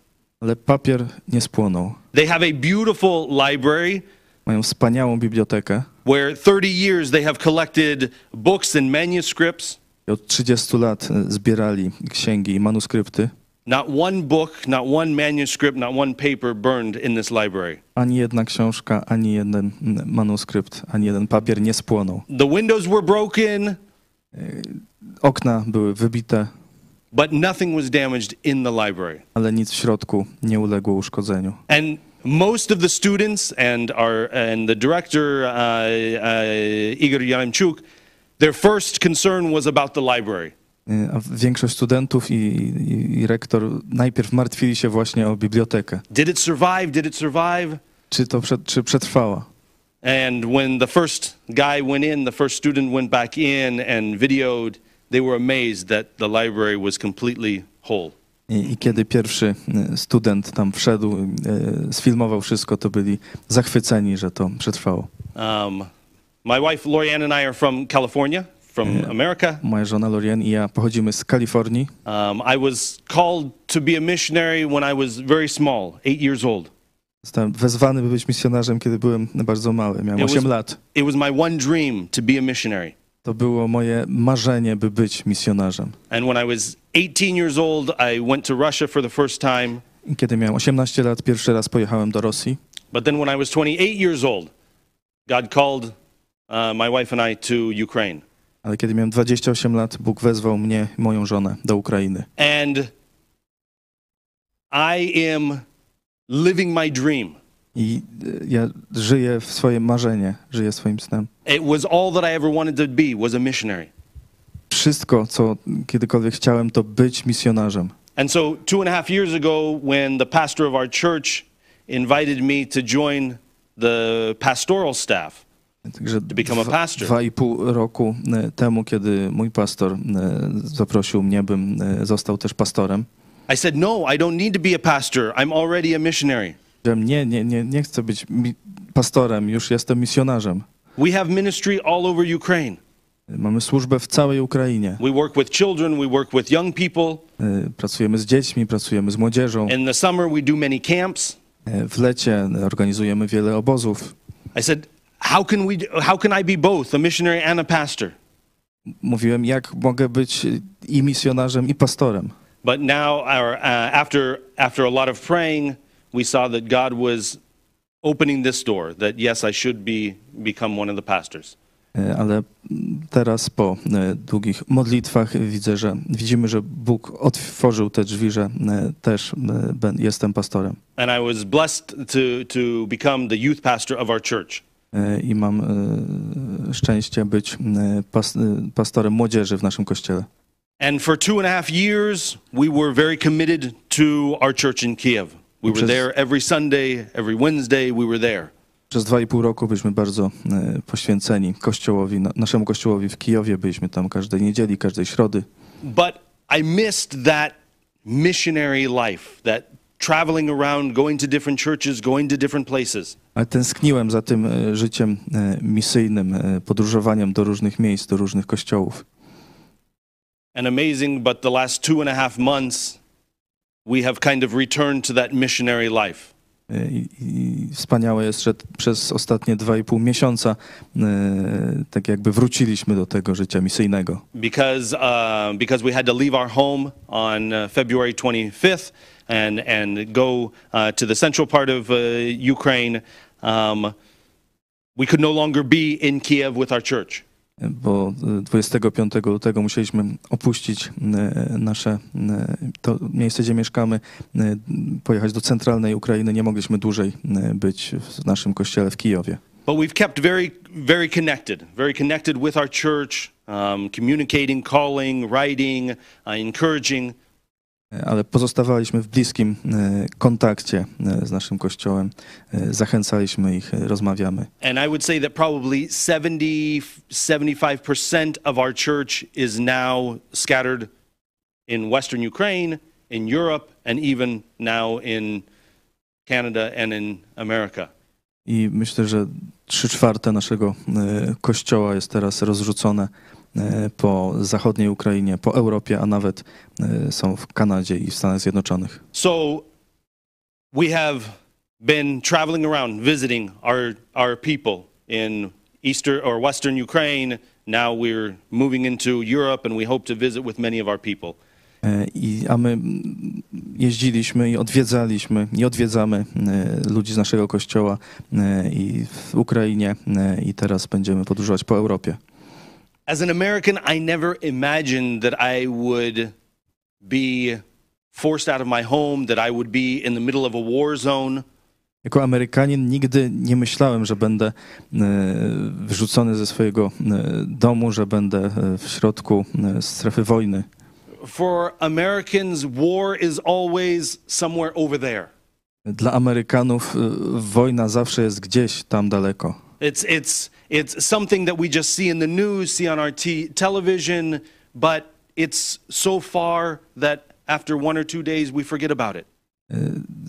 ale papier nie spłonął. They have a beautiful library Mają wspaniałą bibliotekę. where 30 years they have collected books and manuscripts. I Od 30 lat e, zbierali księgi i manuskrypty. Not one book, not one manuscript, not one paper burned in this library. Ani jedna książka, ani jeden manuskrypt, ani jeden papier nie spłonął. The windows were broken, Okna były wybite, but nothing was damaged in the library. ale nic w środku nie uległo uszkodzeniu. And most of the students and our and the director uh, uh, Igor Yaramchuk, their first concern was about the library. E, A większość studentów i, i, i rektor najpierw martwili się właśnie o bibliotekę. Did it survive? Did it survive? Czy to przed, czy przetrwała? And when the first guy went in, the first student went back in and videoed, they were amazed that the library was completely whole. I, I kiedy pierwszy e, student tam wszedł, e, sfilmował wszystko, to byli zachwyceni, że to przetrwało. Um, my wife Lorianne and I are from California, from America. Moja żona Lorien i ja pochodzimy z Kalifornii. Um, I was called to be a missionary when I was very small, eight years old. Zostałem wezwany, by być misjonarzem, kiedy byłem bardzo mały. Miałem It was- 8 lat. It was my one dream to be a missionary. To było moje marzenie, by być misjonarzem. And when I was 18 years old, I went to Russia for the first time. I kiedy miałem 18 lat, pierwszy raz pojechałem do Rosji. But then when I was 28 years old, God called Uh, my wife and I to Ukraine. Ale kiedy miałem 28 lat, Bóg wezwał mnie moją żonę do Ukrainy. And I am living my dream. I ja żyję w swoje marzenie, żyję swoim snem. It was all that I ever wanted to be was a missionary. Wszystko, co kiedykolwiek chciałem, to być misjonarzem. And so, two and a half years ago, when the pastor of our church invited me to join the pastoral staff, Także dwa, i pół roku e, temu, kiedy mój pastor e, zaprosił mnie, bym e, został też pastorem, I said, No, I don't need to be a pastor. I'm already a missionary. nie, nie, nie, nie chcę być pastorem, już jestem misjonarzem. We have ministry all over Ukraine. Mamy służbę w całej Ukrainie. We work with children, we work with young people. Pracujemy z dziećmi, pracujemy z młodzieżą. In the summer, we do many camps. W lecie organizujemy wiele obozów. I said, How can, we, how can I be both, a missionary and a pastor? Mówiłem, jak mogę być i misjonarzem, i pastorem. But now, our, uh, after, after a lot of praying, we saw that God was opening this door, that yes, I should be, become one of the pastors. Ale teraz po długich modlitwach widzę, że widzimy, że Bóg otworzył te drzwi, że też jestem pastorem. And I was blessed to, to become the youth pastor of our church. E, I mam e, szczęście być e, pas, pastorem młodzieży w naszym kościele. And for two and a half years, we were very committed to our church in Kiev. We were there every Sunday, every Wednesday, we were there. Przez dwa i pół roku byliśmy bardzo poświęceni kościołowi, na, naszemu kościołowi w Kijowie. Byliśmy tam każdej niedzieli, każdej środy. But I missed that missionary life, that traveling around, going to different churches, going to different places. Ale tęskniłem za tym e, życiem e, misyjnym, e, podróżowaniem do różnych miejsc, do różnych kościołów. And amazing, but the last two and a half months, we have kind of returned to that missionary life. I, I wspaniałe jest, że przez ostatnie dwa i pół miesiąca e, tak jakby wróciliśmy do tego życia misyjnego. because uh, because we had to leave our home on uh, February 25th and and go uh, to the central part of uh, Ukraine. Um, we could no longer be in Kiev with our church. Bo e, 25 lutego musieliśmy opuścić nasze to miejsce, gdzie mieszkamy, pojechać do centralnej Ukrainy. Nie mogliśmy dłużej być w naszym kościele w Kijowie. But we've kept very very connected, very connected with our church, um, communicating, calling, writing, uh, encouraging. Ale pozostawaliśmy w bliskim e, kontakcie e, z naszym kościołem, e, zachęcaliśmy ich, rozmawiamy. And I would say that probably 70, 75% of our church is now scattered in Western Ukraine, in Europe, and even now in Canada and in America. I myślę, że trzy czwarte naszego kościoła jest teraz rozrzucone po zachodniej Ukrainie, po Europie, a nawet e, są w Kanadzie i w Stanach Zjednoczonych. So we have been traveling around visiting our, our people in Eastern or Western Ukraine. Now we're moving into Europe, and we hope to visit with many of our people. E, I, a my jeździliśmy i odwiedzaliśmy i odwiedzamy e, ludzi z naszego kościoła e, i w Ukrainie e, i teraz będziemy podróżować po Europie. As an American, I never imagined that I would be forced out of my home, that I would be in the middle of a war zone. Jako Amerykanin nigdy nie myślałem, że będę wyrzucony ze swojego domu, że będę w środku strefy wojny. For Americans, war is always somewhere over there. Dla Amerykanów wojna zawsze jest gdzieś tam daleko. It's, it's, it's something that we just see in the news, see on our television, but it's so far that after one or two days we forget about it.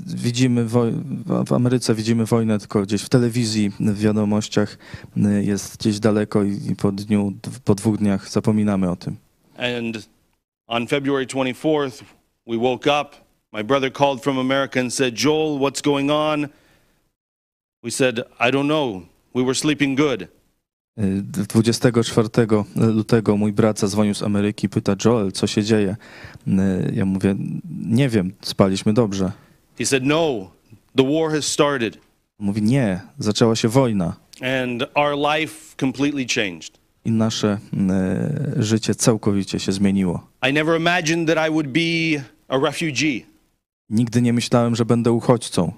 Widzimy w- Ameryce widzimy wojnę tylko gdzieś w telewizji, w wiadomościach jest gdzieś daleko i po dniu, po dwóch dniach zapominamy o tym. And on February 24th, we woke up. My brother called from America and said, Joel, what's going on? We said, I don't know. We were sleeping good. E, 24 lutego mój brat zadzwonił z Ameryki, pyta Joel, co się dzieje? E, Ja mówię, nie wiem, spaliśmy dobrze. He said, No, the war has started. Mówi, nie, zaczęła się wojna And our life completely changed. i nasze e, życie całkowicie się zmieniło. I never imagined that I would be a refugee. Nigdy nie myślałem, że będę uchodźcą.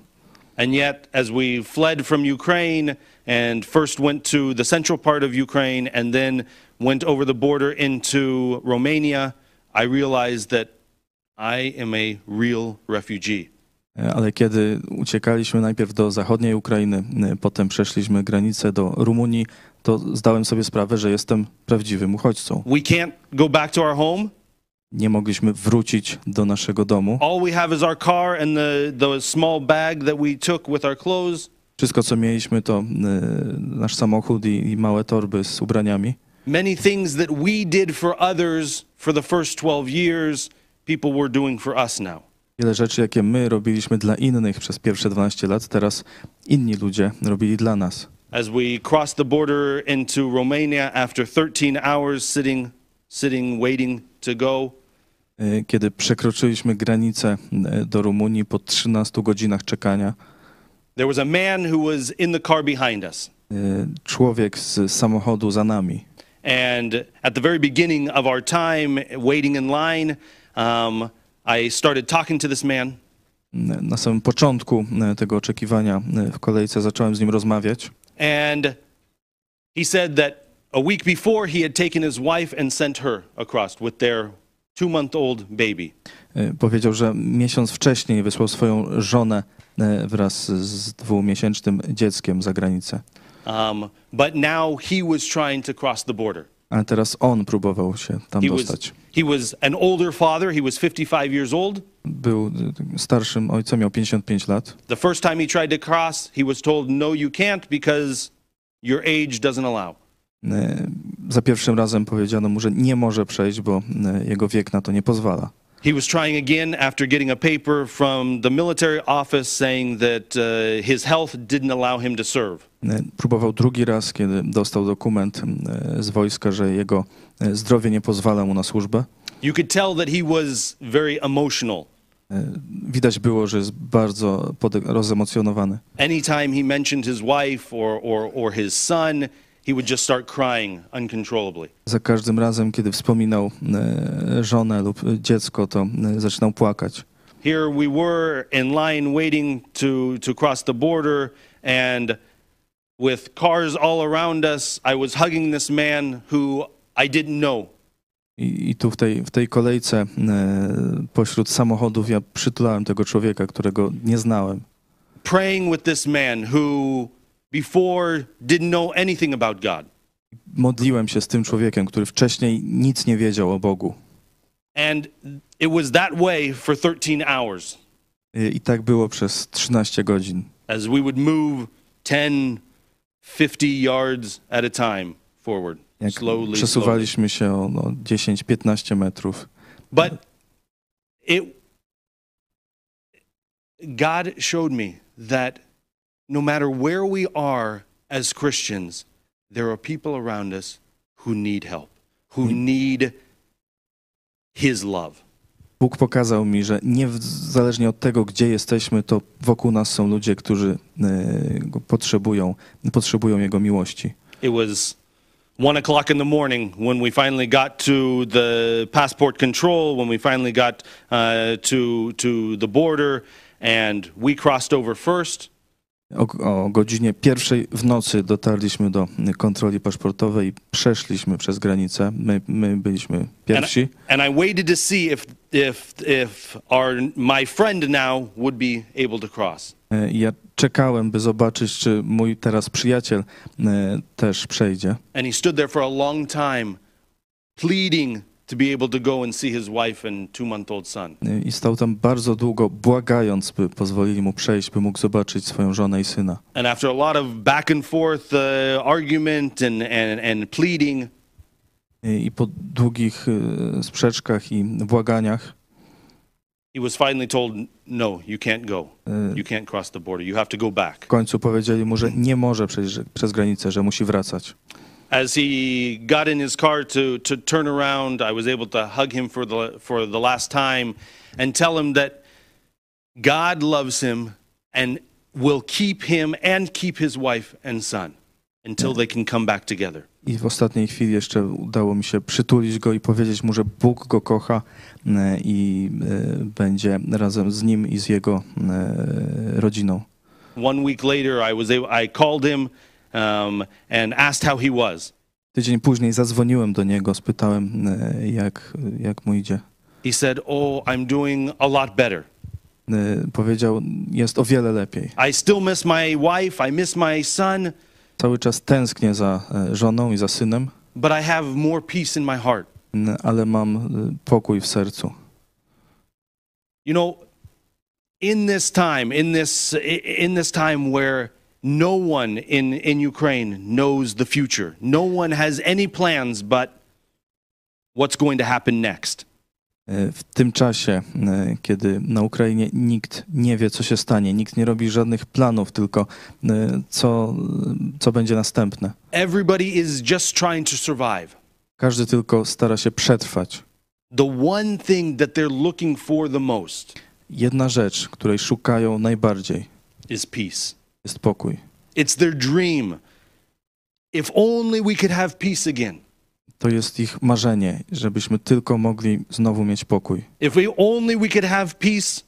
And yet, as we fled from Ukraine and first went to the central part of Ukraine and then went over the border into Romania, I realized that I am a real refugee. Ale kiedy uciekaliśmy najpierw do zachodniej Ukrainy, potem przeszliśmy granicę do Rumunii, to zdałem sobie sprawę, że jestem prawdziwym uchodźcą. We can't go back to our home. Nie mogliśmy wrócić do naszego domu. All we have is our car and the, the small bag that we took with our clothes. Wszystko, co mieliśmy, to e, nasz samochód i, i małe torby z ubraniami. Many things that we did for others for the first 12 years, people were doing for us now. Wiele rzeczy, jakie my robiliśmy dla innych przez pierwsze 12 lat, teraz inni ludzie robili dla nas. As we crossed the border into Romania after 13 hours sitting, sitting, waiting to go, E, Kiedy przekroczyliśmy granicę e, do Rumunii po 13 godzinach czekania, there was a man who was in the car behind us. e, człowiek z samochodu za nami And at the very beginning of our time waiting in line, um, I started talking to this man. na samym początku tego oczekiwania w kolejce zacząłem z nim rozmawiać. And he said that a week before he had taken his wife and sent her across with their two month old baby. E, Powiedział, że miesiąc wcześniej wysłał swoją żonę wraz z dwumiesięcznym dzieckiem za granicę. Um, but now he was trying to cross the border. Ale teraz on próbował się tam He was, dostać. he was an older father, he was 55 years old. Był e, starszym ojcem, miał 55 lat. The first time he tried to cross, he was told, No, you can't because your age doesn't allow. E, Za pierwszym razem powiedziano mu, że nie może przejść, bo e, jego wiek na to nie pozwala. He was trying again after getting a paper from the military office saying that uh, his health didn't allow him to serve. E, Próbował drugi raz, kiedy dostał dokument e, z wojska, że jego e, zdrowie nie pozwala mu na służbę. You could tell that he was very emotional. Widać było, że jest bardzo rozemocjonowany. Anytime he mentioned his wife or, or, or his son, he would just start crying uncontrollably. Za każdym razem, kiedy wspominał żonę lub dziecko, to zaczynał płakać. Here we were in line waiting to, to cross the border, and with cars all around us, I was hugging this man who I didn't know. I, i tu w tej, w tej kolejce e, pośród samochodów ja przytulałem tego człowieka, którego nie znałem. praying with this man who before didn't know anything about God. Modliłem się z tym człowiekiem, który wcześniej nic nie wiedział o Bogu. And it was that way for 13 hours I tak było przez 13 godzin. as we would move 10, 50 yards at a time forward, Jak slowly, slowly. przesuwaliśmy się o no, 10-15 metrów. But it God showed me that no matter where we are as Christians, there are people around us who need help, who need his love. Bóg pokazał mi, że nie w- zależnie od tego, gdzie jesteśmy, to wokół nas są ludzie, którzy go potrzebują, potrzebują Jego miłości. It was one o'clock in the morning when we finally got to the passport control, when we finally got uh, to to the border, and we crossed over first. O, o godzinie pierwszej w nocy dotarliśmy do kontroli paszportowej i przeszliśmy przez granicę. My, my byliśmy And pierwsi. I, and I waited to see if if if our my friend now would be able to cross. E, Ja czekałem, by zobaczyć, czy mój teraz przyjaciel e, też przejdzie. And he stood there for a long time, pleading to be able to go and see his wife and two-month-old son. E, I stał tam bardzo długo, błagając, by pozwolili mu przejść, by mógł zobaczyć swoją żonę i syna. And after a lot of back and forth uh, argument and, and, and pleading, E, I po długich e, sprzeczkach i błaganiach he was finally told, "No, you can't go. You can't cross the border. You have to go back." w końcu powiedzieli mu, że nie może przejść przez granicę, że musi wracać. As he got in his car to, to turn around, I was able to hug him for the, for the last time and tell him that God loves him and will keep him and keep his wife and son until they can come back together. I w ostatniej chwili jeszcze udało mi się przytulić go i powiedzieć mu, że Bóg go kocha i będzie razem z nim i z jego rodziną. One week later, I was able, I called him um, and asked how he was. Tydzień później zadzwoniłem do niego, spytałem, e, jak, jak mu idzie. He said, "Oh, I'm doing a lot better. E, Powiedział, jest o wiele lepiej. I still miss my wife. I miss my son, Cały czas tęsknię za e, żoną i za synem, but I have more peace in my heart." ale mam pokój w sercu. You know, in this time, in this in this time where no one in in Ukraine knows the future. No one has any plans but what's going to happen next. E, W tym czasie, e, kiedy na Ukrainie nikt nie wie, co się stanie, nikt nie robi żadnych planów, tylko e, co, co będzie następne. Everybody is just trying to survive. Każdy tylko stara się przetrwać. the one thing that they're looking for the most Jedna rzecz, której szukają najbardziej, is peace. Jest pokój. It's their dream. If only we could have peace again. To jest ich marzenie, żebyśmy tylko mogli znowu mieć pokój. If we only we could have peace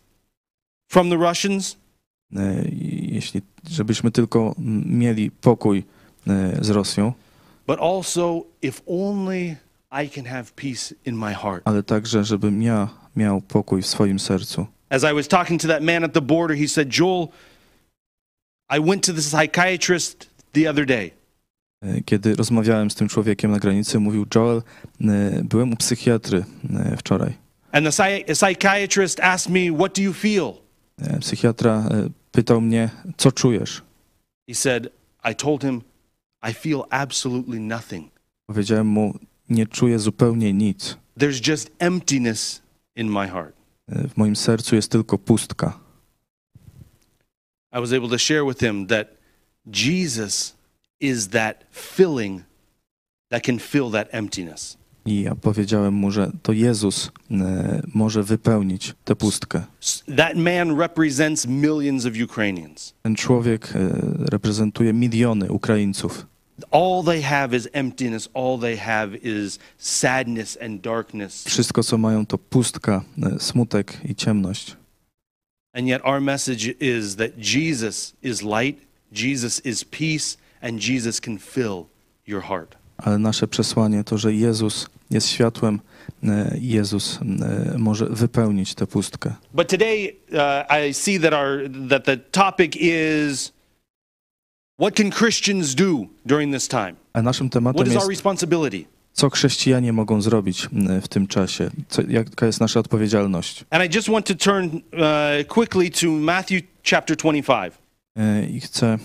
from the Russians, E, Jeśli, żebyśmy tylko mieli pokój e, z Rosją, but also if only I can have peace in my heart. ale także, żebym ja miał pokój w swoim sercu. As I was talking to that man at the border, he said, Joel, I went to the psychiatrist the other day. E, Kiedy rozmawiałem z tym człowiekiem na granicy, mówił Joel, e, byłem u psychiatry e, wczoraj. And the psy- psychiatrist asked me, What do you feel? Psychiatra pytał mnie, co czujesz? He said, I told him, I feel absolutely nothing. Powiedziałem mu, nie czuję zupełnie nic. There's just emptiness in my heart. W moim sercu jest tylko pustka. I was able to share with him that Jesus is that filling that can fill that emptiness. I ja powiedziałem mu, że to Jezus e, może wypełnić tę pustkę. That man represents millions of Ukrainians. Ten człowiek e, reprezentuje miliony Ukraińców. All they have is emptiness, all they have is sadness and darkness. Wszystko, co mają, to pustka, e, smutek i ciemność. And yet, our message is that Jesus is light, Jesus is peace, and Jesus can fill your heart. Ale nasze przesłanie to, że Jezus jest światłem, Jezus może wypełnić tę pustkę. But today, uh, I see that our that the topic is what can Christians do during this time? A naszym What tematem is our responsibility? Co chrześcijanie mogą zrobić w tym czasie, co, jaka jest nasza odpowiedzialność. And I just want to turn uh, quickly to Matthew chapter 25. E, I chcę, e,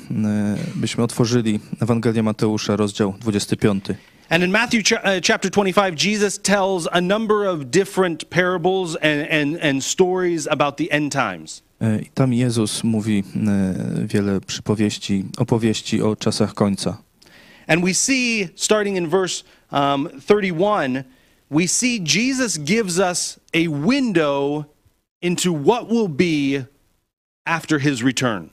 byśmy otworzyli Ewangelię Mateusza, rozdział 25. And in Matthew uh, chapter 25, Jesus tells a number of different parables and, and, and stories about the end times. E, I tam Jezus mówi e, wiele przypowieści, opowieści o czasach końca. And we see, starting in verse um, 31, we see Jesus gives us a window into what will be after his return.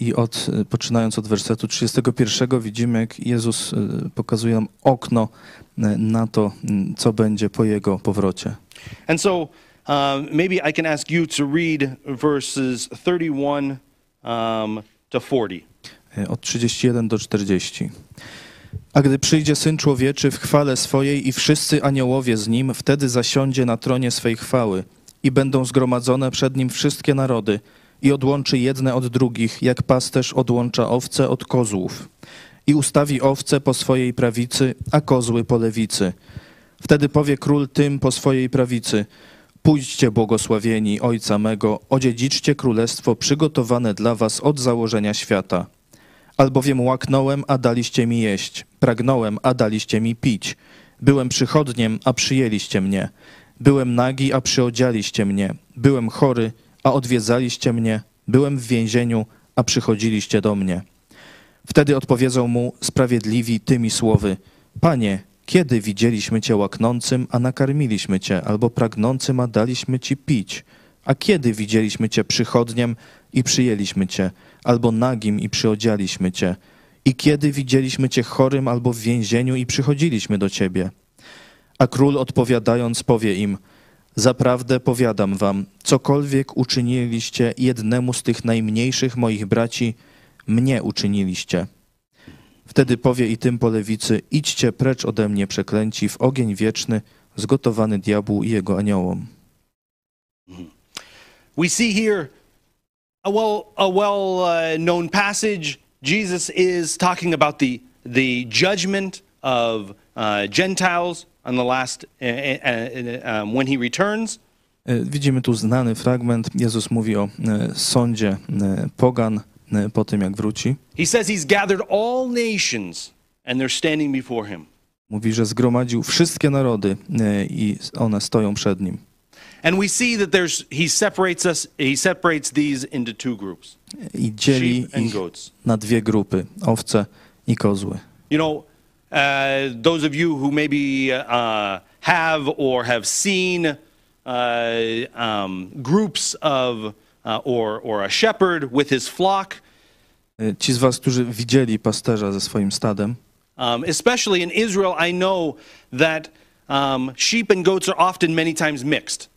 I od, poczynając od wersetu 31 widzimy, jak Jezus pokazuje nam okno na to, co będzie po Jego powrocie. And so um, maybe I can ask you to read verses 31 um, to 40. E, Od 31 do 40. A gdy przyjdzie Syn Człowieczy w chwale swojej i wszyscy aniołowie z Nim, wtedy zasiądzie na tronie swej chwały i będą zgromadzone przed Nim wszystkie narody i odłączy jedne od drugich, jak pasterz odłącza owce od kozłów. I ustawi owce po swojej prawicy, a kozły po lewicy. Wtedy powie król tym po swojej prawicy, Pójdźcie błogosławieni Ojca mego, odziedziczcie królestwo przygotowane dla was od założenia świata. Albowiem łaknąłem, a daliście mi jeść, pragnąłem, a daliście mi pić. Byłem przychodniem, a przyjęliście mnie. Byłem nagi, a przyodzialiście mnie. Byłem chory, a odwiedzaliście mnie. Byłem w więzieniu, a przychodziliście do mnie. Wtedy odpowiedzą mu sprawiedliwi tymi słowy: Panie, kiedy widzieliśmy cię łaknącym, a nakarmiliśmy cię, albo pragnącym, a daliśmy ci pić? A kiedy widzieliśmy cię przychodniem i przyjęliśmy cię, albo nagim i przyodzialiśmy cię? I kiedy widzieliśmy cię chorym albo w więzieniu i przychodziliśmy do ciebie? A król odpowiadając powie im: Zaprawdę powiadam wam, cokolwiek uczyniliście jednemu z tych najmniejszych moich braci, mnie uczyniliście. Wtedy powie i tym po lewicy: Idźcie precz ode mnie, przeklęci, w ogień wieczny, zgotowany diabłu i jego aniołom. We see here a well a well uh, known passage. Jesus is talking about the the judgment of uh, Gentiles on the last uh, uh, um, when he returns. E, Widzimy tu znany fragment. Jezus mówi o e, sądzie e, pogan po tym, jak wróci. He says he's gathered all nations and they're standing before him. Mówi, że zgromadził wszystkie narody i one stoją przed nim. And we see that there's he separates us he separates these into two groups. I dzieli Sheep and ich goats. na dwie grupy, owce i kozły. You know, uh, those of you who maybe uh, have or have seen uh, um, groups of, uh, or, or a shepherd with his flock, Ci z was, którzy widzieli pasterza ze swoim stadem, um, especially in Israel, I know that um, sheep and goats are often many times mixed.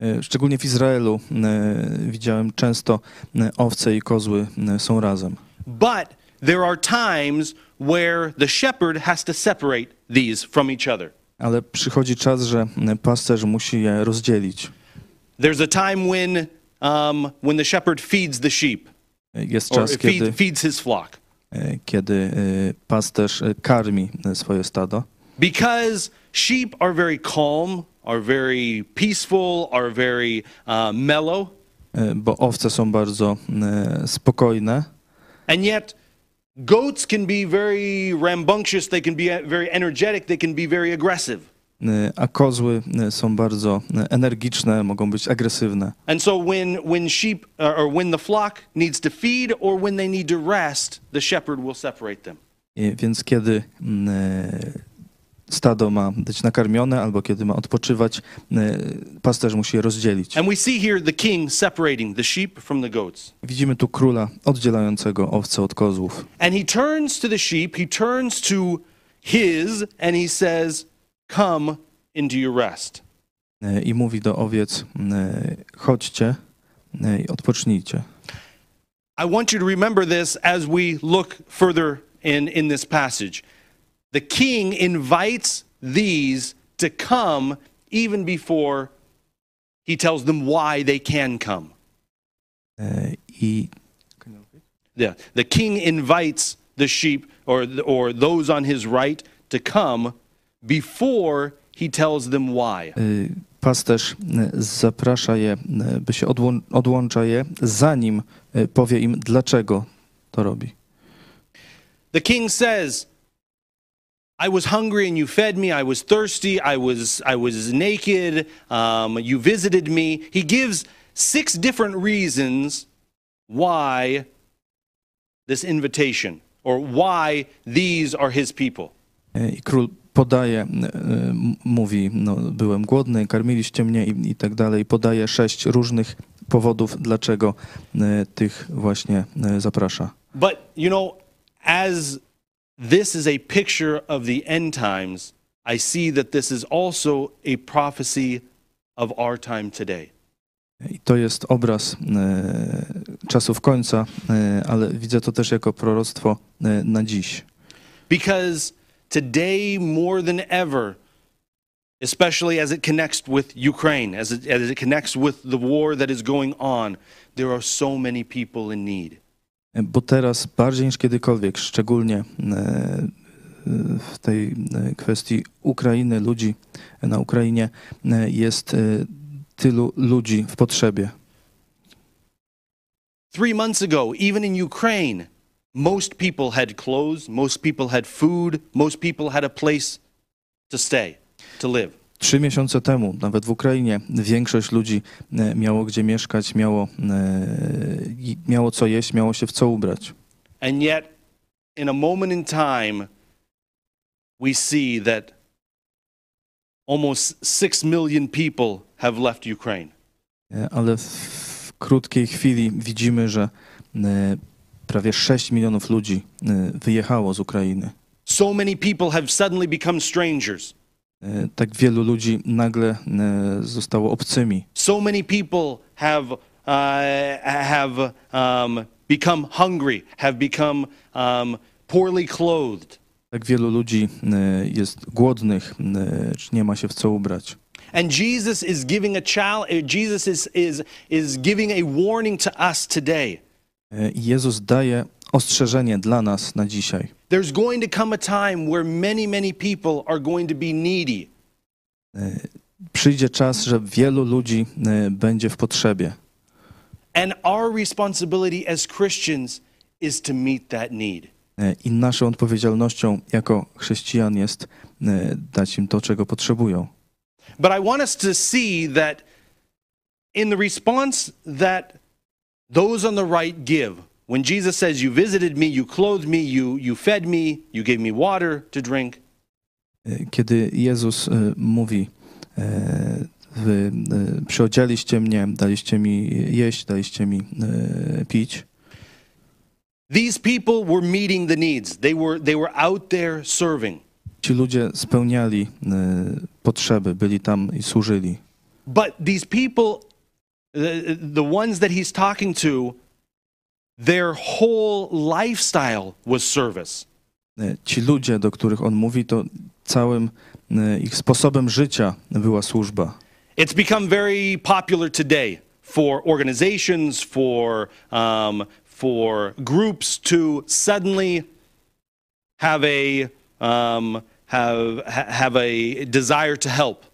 E, szczególnie w Izraelu, e, widziałem często e, owce i kozły są razem. But there are times where the shepherd has to separate these from each other. Ale przychodzi czas, że pasterz musi je rozdzielić. There's a time when, um, when the shepherd feeds the sheep Jest or czas, kiedy, feed, feeds his flock. kiedy pasterz karmi swoje stado. Because sheep are very calm, are very peaceful, are very uh, mellow, bo owce są bardzo spokojne, and yet goats can be very rambunctious, they can be very energetic, they can be very aggressive. a kozły są bardzo energiczne, mogą być agresywne. And so when, when sheep uh, or when the flock needs to feed or when they need to rest, the shepherd will separate them. I Więc kiedy mm, stado ma być nakarmione albo kiedy ma odpoczywać, e, pasterz musi je rozdzielić. And we see here the king separating the sheep from the goats. Widzimy tu króla oddzielającego owce od kozłów. And he turns to the sheep, he turns to his, and he says, Come into your rest. E, I mówi do owiec, e, chodźcie i odpocznijcie. I want you to remember this as we look further in, in this passage. The king invites these to come even before he tells them why they can come. Uh, e, I Yeah, the king invites the sheep or, or those on his right to come before he tells them why. pasterz zaprasza je, by się odłą- odłącza je, zanim powie im, dlaczego to robi. The king says, I was hungry and you fed me. I was thirsty. I was, I was naked. Um, you visited me. He gives six different reasons why this invitation or why these are his people. I król podaje, mówi, no, byłem głodny, karmiliście mnie i, i tak dalej. Podaje sześć różnych powodów, dlaczego tych właśnie zaprasza. But, you know, as this is a picture of the end times, I see that this is also a prophecy of our time today. I to jest obraz e, czasów końca, e, ale widzę to też jako proroctwo e, na dziś. Because today, more than ever, especially as it connects with Ukraine, as it, as it connects with the war that is going on, there are so many people in need. E, Bo teraz bardziej niż kiedykolwiek, szczególnie e, w tej e, kwestii Ukrainy, ludzi na Ukrainie, jest tylu ludzi w potrzebie. Three months ago, even in Ukraine, most people had clothes, most people had food, most people had a place to stay, to live. Trzy miesiące temu, nawet w Ukrainie, większość ludzi e, miało gdzie mieszkać, miało, e, miało co jeść, miało się w co ubrać. And yet, in a moment in time, we see that almost six million people have left Ukraine. E, Ale w krótkiej chwili widzimy, że prawie 6 milionów ludzi wyjechało z Ukrainy. So many people have suddenly become strangers. E, Tak wielu ludzi nagle e, zostało obcymi. So many people have, uh, have um, become hungry, have become um, poorly clothed. Tak wielu ludzi e, jest głodnych, czy nie ma się w co ubrać. And Jesus is giving a challenge, Jesus is, is, is giving a warning to us today. I Jezus daje ostrzeżenie dla nas na dzisiaj. There's going to come a time where many, many people are going to be needy. Przyjdzie czas, że wielu ludzi będzie w potrzebie. And our responsibility as Christians is to meet that need. I naszą odpowiedzialnością jako chrześcijan jest dać im to, czego potrzebują. But I want us to see that in the response that those on the right give, when Jesus says, You visited me, you clothed me, you, you fed me, you gave me water to drink, Kiedy Jezus mówi, wy e, przyodzialiście mnie, daliście mi jeść, daliście mi pić, These people were meeting the needs. They were, they were out there serving. ci ludzie spełniali potrzeby, byli tam i służyli. But these people, the, the ones that he's talking to, their whole lifestyle was service. Ci ludzie, do których on mówi, to całym ich sposobem życia była służba. It's become very popular today for organizations, for, um, for groups to suddenly have a, um, have, have a desire to help.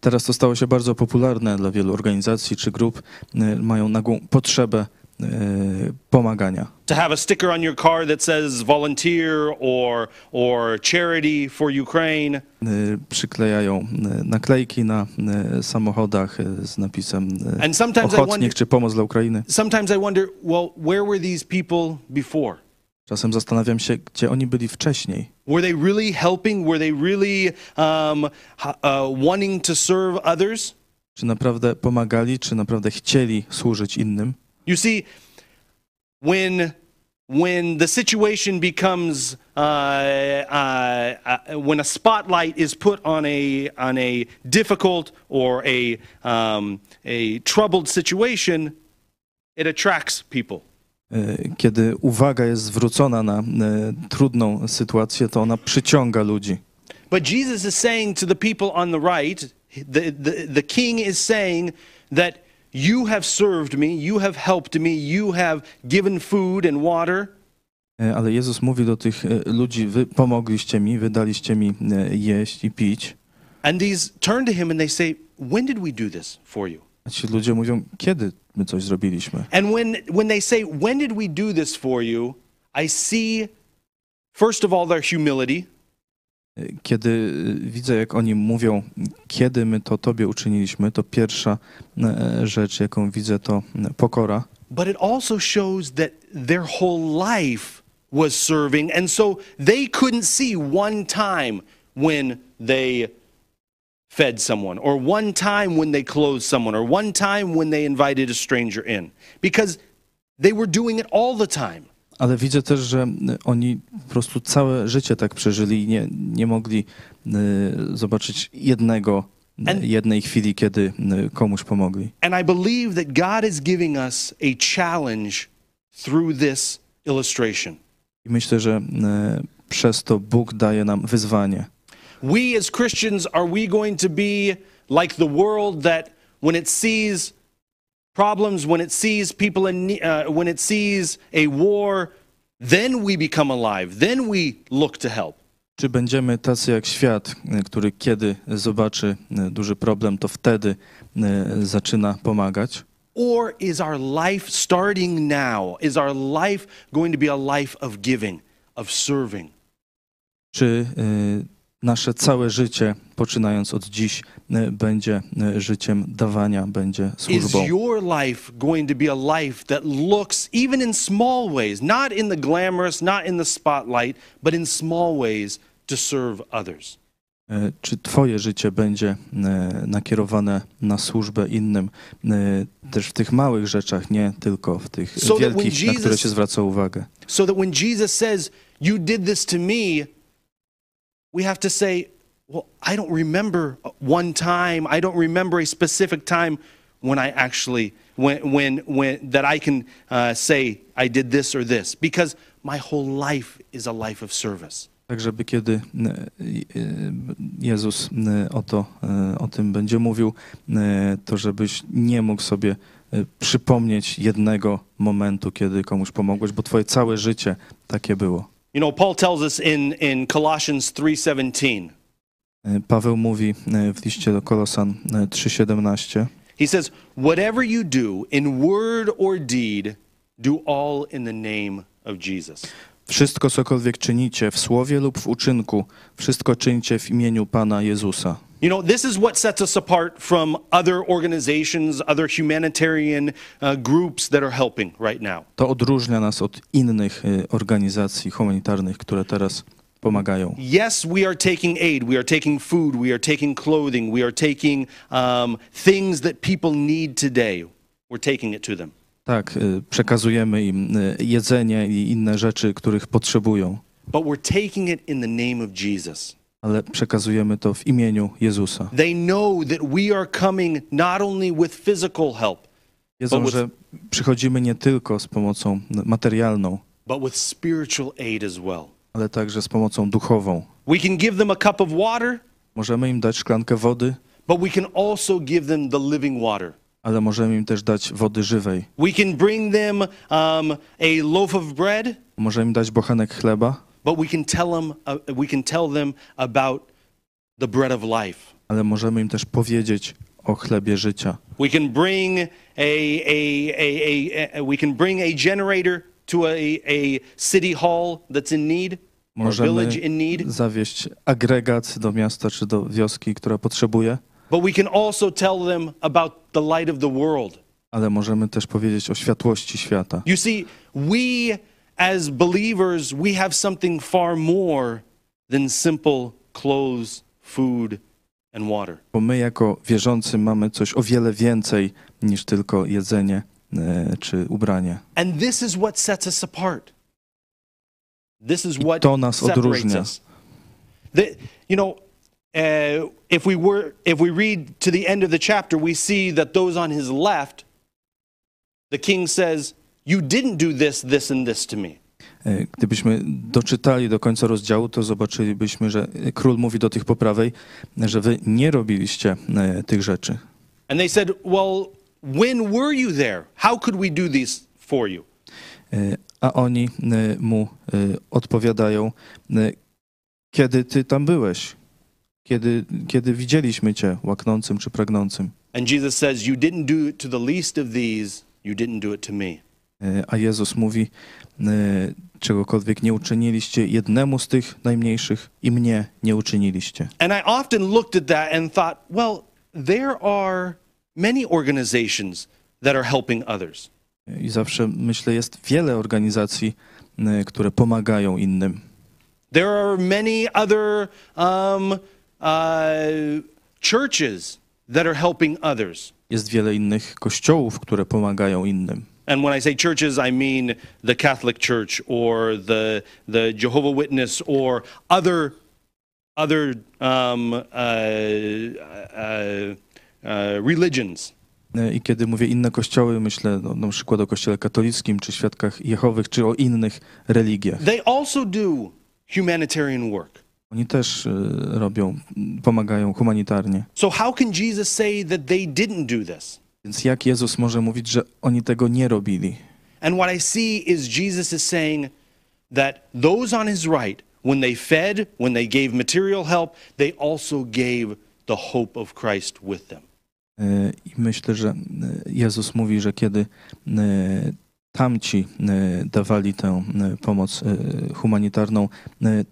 Teraz to stało się bardzo popularne dla wielu organizacji czy grup, mają nagłą potrzebę pomagania. To have a sticker on your car that says volunteer or, or charity for Ukraine. E, Przyklejają e, naklejki na e, samochodach e, z napisem e, And sometimes I wonder, ochotnik czy pomoc dla Ukrainy. sometimes I wonder, well, where were these people before? Czasem zastanawiam się, gdzie oni byli wcześniej. Were they really helping? Were they really um, uh, wanting to serve others? Czy naprawdę pomagali, czy naprawdę chcieli służyć innym? You see, when when the situation becomes uh, uh, uh, when a spotlight is put on a on a difficult or a um, a troubled situation, it attracts people. Kiedy uwaga jest zwrócona na trudną sytuację, to ona przyciąga ludzi. But Jesus is saying to the people on the right, the, the, the king is saying that you have served me, you have helped me, you have given food and water. E, Ale Jezus mówi do tych e, ludzi: Wy pomogliście mi, wy daliście mi e, jeść i pić. And these turn to him and they say, When did we do this for you? A ci ludzie mówią: Kiedy my coś zrobiliśmy? And when, when they say, When did we do this for you? I see, first of all, their humility. Kiedy widzę, jak oni mówią, kiedy my to Tobie uczyniliśmy, to pierwsza rzecz, jaką widzę, to pokora. but it also shows that their whole life was serving. And so they couldn't see one time when they fed someone, or one time when they clothed someone, or one time when they invited a stranger in, because they were doing it all the time. Ale widzę też, że e, oni po prostu całe życie tak przeżyli i nie, nie mogli e, zobaczyć jednego, e, And- jednej chwili, kiedy komuś pomogli. And I believe that God is giving us a challenge through this illustration. I myślę, że przez to Bóg daje nam wyzwanie. We as Christians, are we going to be like the world that when it sees problems, when it sees people in, uh, when it sees a war, then we become alive, then we look to help? Czy będziemy tacy jak świat, który kiedy zobaczy duży problem, to wtedy zaczyna pomagać? Or is our life starting now? Is our life going to be a life of giving, of serving? Czy e, nasze całe życie, poczynając od dziś, e, będzie e, życiem dawania, będzie Is służbą? your life going to be a life that looks, even in small ways, not in the glamorous, not in the spotlight, but in small ways, to serve others? E, Czy Twoje życie będzie nakierowane na służbę innym, też w tych małych rzeczach, nie tylko w tych So wielkich, na które się zwraca uwagę? So that when Jesus says, You did this to me, we have to say, Well, I don't remember one time, I don't remember a specific time when I actually, when, when, when, that I can uh, say I did this or this, because my whole life is a life of service. Tak, żeby kiedy Jezus o, to, o tym będzie mówił, to żebyś nie mógł sobie przypomnieć jednego momentu, kiedy komuś pomogłeś, bo Twoje całe życie takie było. You know, Paul tells us in, in Colossians 3:17. E, Paweł mówi e, w liście do Kolosan e, 3,17 He says, "Whatever you do in word or deed, do all in the name of Jesus." Wszystko, cokolwiek czynicie w słowie lub w uczynku, wszystko czyńcie w imieniu Pana Jezusa. You know, this is what sets us apart from other organizations, other humanitarian uh, groups that are helping right now. To odróżnia nas od innych organizacji humanitarnych, które teraz pomagają. Yes, we are taking aid, we are taking food, we are taking clothing, we are taking um, things that people need today. We're taking it to them. Tak, przekazujemy im jedzenie i inne rzeczy, których potrzebują, But we're taking it in the name of Jesus. Ale przekazujemy to w imieniu Jezusa. They know that we are coming not only with physical help, Wiedzą, że przychodzimy nie tylko z pomocą materialną, but with spiritual aid as well. ale także z pomocą duchową. We can give them a cup of water, Możemy im dać szklankę wody, but we can also give them the living water. ale możemy im też dać wody żywej. We can bring them um, a loaf of bread, Możemy im dać bochenek chleba, but we can tell them uh, we can tell them about the bread of life. ale możemy im też powiedzieć o chlebie życia. We can bring a, a, a, a, a we can bring a generator to a, a city hall that's in need or Możemy village in need. zawieźć agregat do miasta czy do wioski, która potrzebuje, But we can also tell them about the light of the world. ale możemy też powiedzieć o światłości świata. You see, we as believers, we have something far more than simple clothes, food, and water. Bo my jako wierzący mamy coś o wiele więcej niż tylko jedzenie e, czy ubranie. And this is what sets us apart. This is I what to nas odróżnia. us. The, you know, uh, if we were, if we read to the end of the chapter, we see that those on his left, the king says, "You didn't do this, this, and this to me." E, Gdybyśmy doczytali do końca rozdziału, to zobaczylibyśmy, że król mówi do tych po prawej, że wy nie robiliście e, tych rzeczy. And they said, "Well, when were you there? How could we do these for you?" E, A oni mu odpowiadają, kiedy ty tam byłeś, kiedy, kiedy widzieliśmy cię łaknącym czy pragnącym. And Jesus says, "You didn't do it to the least of these; you didn't do it to me." E, A Jezus mówi, e, czegokolwiek nie uczyniliście jednemu z tych najmniejszych i mnie nie uczyniliście. And I often looked at that and thought, well, there are many organizations that are helping others. I zawsze myślę, jest wiele organizacji, e, które pomagają innym. There are many other um, uh, churches that are helping others. Jest wiele innych kościołów, które pomagają innym. And when I say churches, I mean the Catholic Church or the, the Jehovah Witness or other, other um, uh, uh, uh, religions. I kiedy mówię inne kościoły, myślę no, na przykład o kościele katolickim, czy świadkach Jehowych, czy o innych religiach. They also do humanitarian work. Oni też robią, pomagają humanitarnie. So, how can Jesus say that they didn't do this? Więc jak Jezus może mówić, że oni tego nie robili? And what I see is Jesus is saying that those on his right, when they fed, when they gave material help, they also gave the hope of Christ with them. E, I myślę, że e, Jezus mówi, że kiedy e, tamci dawali tę pomoc humanitarną,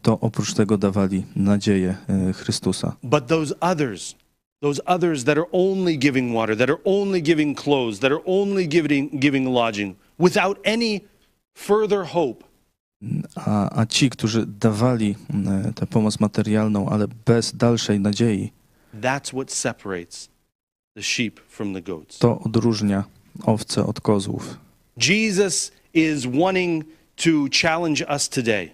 to oprócz tego dawali nadzieję Chrystusa. But those others, those others that are only giving water, that are only giving clothes, that are only giving, giving lodging, without any further hope, A, a ci, którzy dawali mm, e, tę pomoc materialną, ale bez dalszej nadziei, that's what separates the sheep from the goats. to odróżnia owce od kozłów. Jesus is wanting to challenge us today.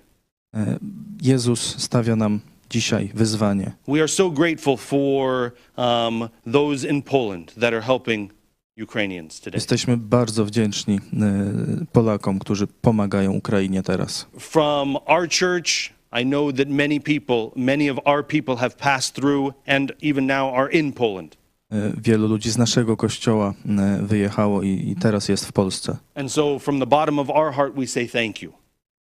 Jezus stawia nam dzisiaj wyzwanie. We are so grateful for um, those in Poland that are helping Ukrainians today. Jesteśmy bardzo wdzięczni e, Polakom, którzy pomagają Ukrainie teraz. From our church, I know that many people, many of our people have passed through and even now are in Poland. E, Wielu ludzi z naszego kościoła e, wyjechało i, i teraz jest w Polsce. And so from the bottom of our heart, we say thank you.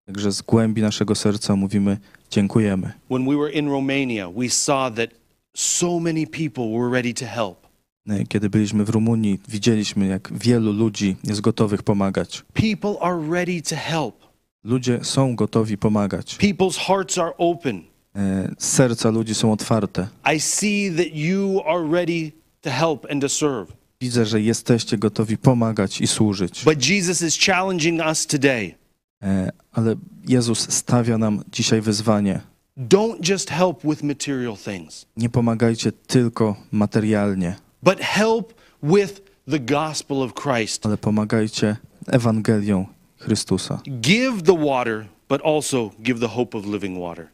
Także z głębi naszego serca mówimy dziękujemy. When we were in Romania, we saw that so many people were ready to help. E, Kiedy byliśmy w Rumunii, widzieliśmy, jak wielu ludzi jest gotowych pomagać. People are ready to help. Ludzie są gotowi pomagać. People's hearts are open. E, Serca ludzi są otwarte. I see that you are ready to help and to serve. Widzę, że jesteście gotowi pomagać i służyć. But Jesus is challenging us today E, Ale Jezus stawia nam dzisiaj wyzwanie. don't just help with material things, Nie pomagajcie tylko materialnie, but help with the gospel of Christ. ale pomagajcie Ewangelią Chrystusa. Give the water, but also give the hope of living water.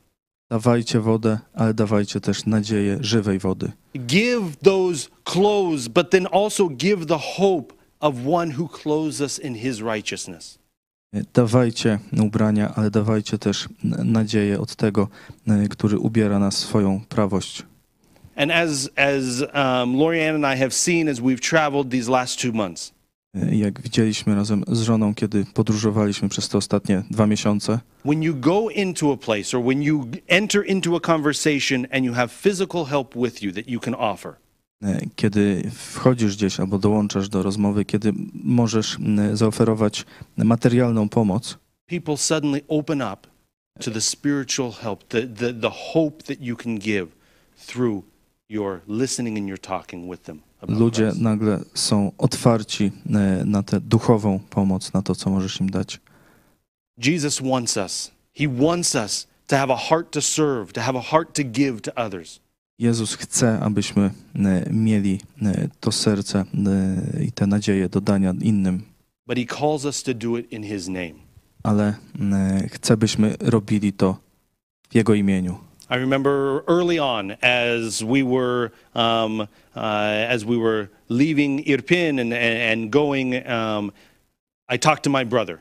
Dawajcie wodę, ale dawajcie też nadzieję żywej wody. Give those clothes, but then also give the hope of one who clothes us in his righteousness. Dawajcie ubrania, ale dawajcie też nadzieję od tego, y, który ubiera nas swoją prawość. And as, as um, Lorianne and I have seen as we've traveled these last two months, Y, Jak widzieliśmy razem z żoną, kiedy podróżowaliśmy przez te ostatnie dwa miesiące, when you go into a place or when you enter into a conversation and you have physical help with you that you can offer, kiedy wchodzisz gdzieś albo dołączasz do rozmowy, kiedy możesz zaoferować materialną pomoc, people suddenly open up to the spiritual help, the, the, the hope that you can give through your listening and your talking with them. ludzie nagle są otwarci y, na tę duchową pomoc, na to, co możesz im dać. Jesus wants us. He wants us to have a heart to serve, to have a heart to give to others. Jezus chce, abyśmy y, mieli y, to serce y, i tę nadzieję do dania innym, But he calls us to do it in his name. ale chce, byśmy robili to w Jego imieniu. I remember early on as we were um, uh, as we were leaving Irpin and, and going, um, I talked to my brother.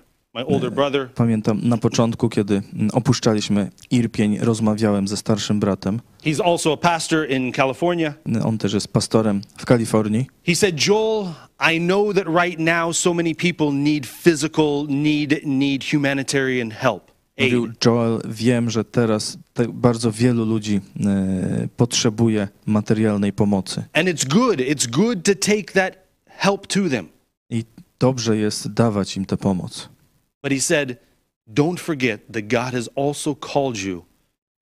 Pamiętam na początku, kiedy mm, opuszczaliśmy Irpień, rozmawiałem ze starszym bratem. He's also a pastor in California. On też jest pastorem w Kalifornii. He said, Joel, I know that right now so many people need physical, need need humanitarian help. Mówił Joel, wiem, że teraz te, bardzo wielu ludzi e, potrzebuje materialnej pomocy. And it's good. It's good to take that help to them. I dobrze jest dawać im tę pomoc. But he said, don't forget that God has also called you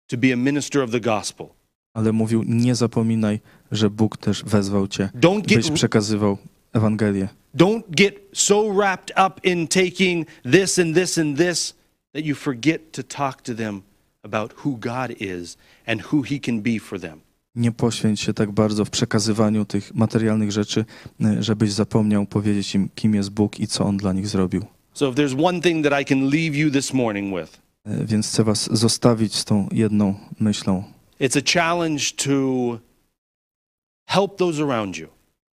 to be a minister of the gospel. Ale mówił, nie zapominaj, że Bóg też wezwał cię, Don't get byś przekazywał Ewangelię. don't get so wrapped up in taking this and this and this that you forget to talk to them about who God is and who he can be for them. Nie poświęć się tak bardzo w przekazywaniu tych materialnych rzeczy, e, żebyś zapomniał powiedzieć im, kim jest Bóg i co On dla nich zrobił. So if there's one thing that I can leave you this morning with, E, Więc chcę was zostawić z tą jedną myślą. it's a challenge to help those around you,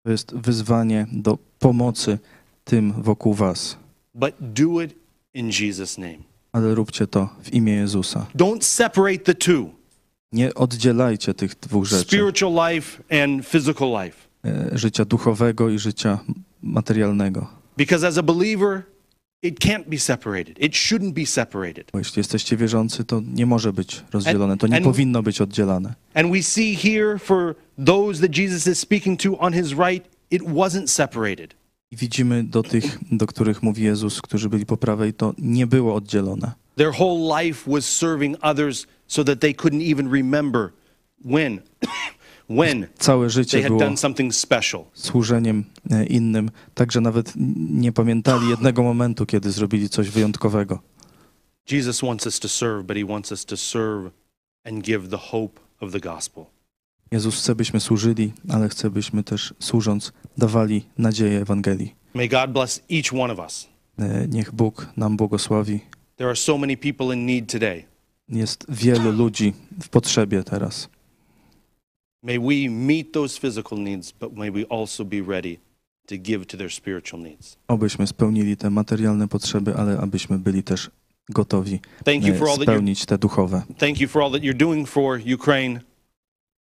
To jest wyzwanie do pomocy tym wokół was, but do it in Jesus' name. ale róbcie to w imię Jezusa. Don't separate the two Nie oddzielajcie tych dwóch rzeczy, spiritual life and physical life. e, życia duchowego i życia materialnego. Because as a believer, it can't be separated. It shouldn't be separated. Bo jeśli jesteście wierzący, to nie może być rozdzielone, to nie and- powinno być oddzielane. And we see here for those that Jesus is speaking to on his right, it wasn't separated. I widzimy do tych, do których mówi Jezus, którzy byli po prawej, to nie było oddzielone. Their whole life was serving others so that they couldn't even remember when when Całe they życie had było done something special. służeniem e, innym, także nawet nie pamiętali jednego momentu, kiedy zrobili coś wyjątkowego. Jesus wants us to serve, but he wants us to serve and give the hope of the gospel. Jezus chce, byśmy służyli, ale chce, byśmy też służąc dawali nadzieję Ewangelii. May God bless each one of us. E, Niech Bóg nam błogosławi. There are so many people in need today. Jest wielu ludzi w potrzebie teraz. May we meet those physical needs, but may we also be ready to give to their spiritual needs. Obyśmy spełnili te materialne potrzeby, ale abyśmy byli też gotowi Thank you e, spełnić te duchowe. thank you for all that you're doing for Ukraine.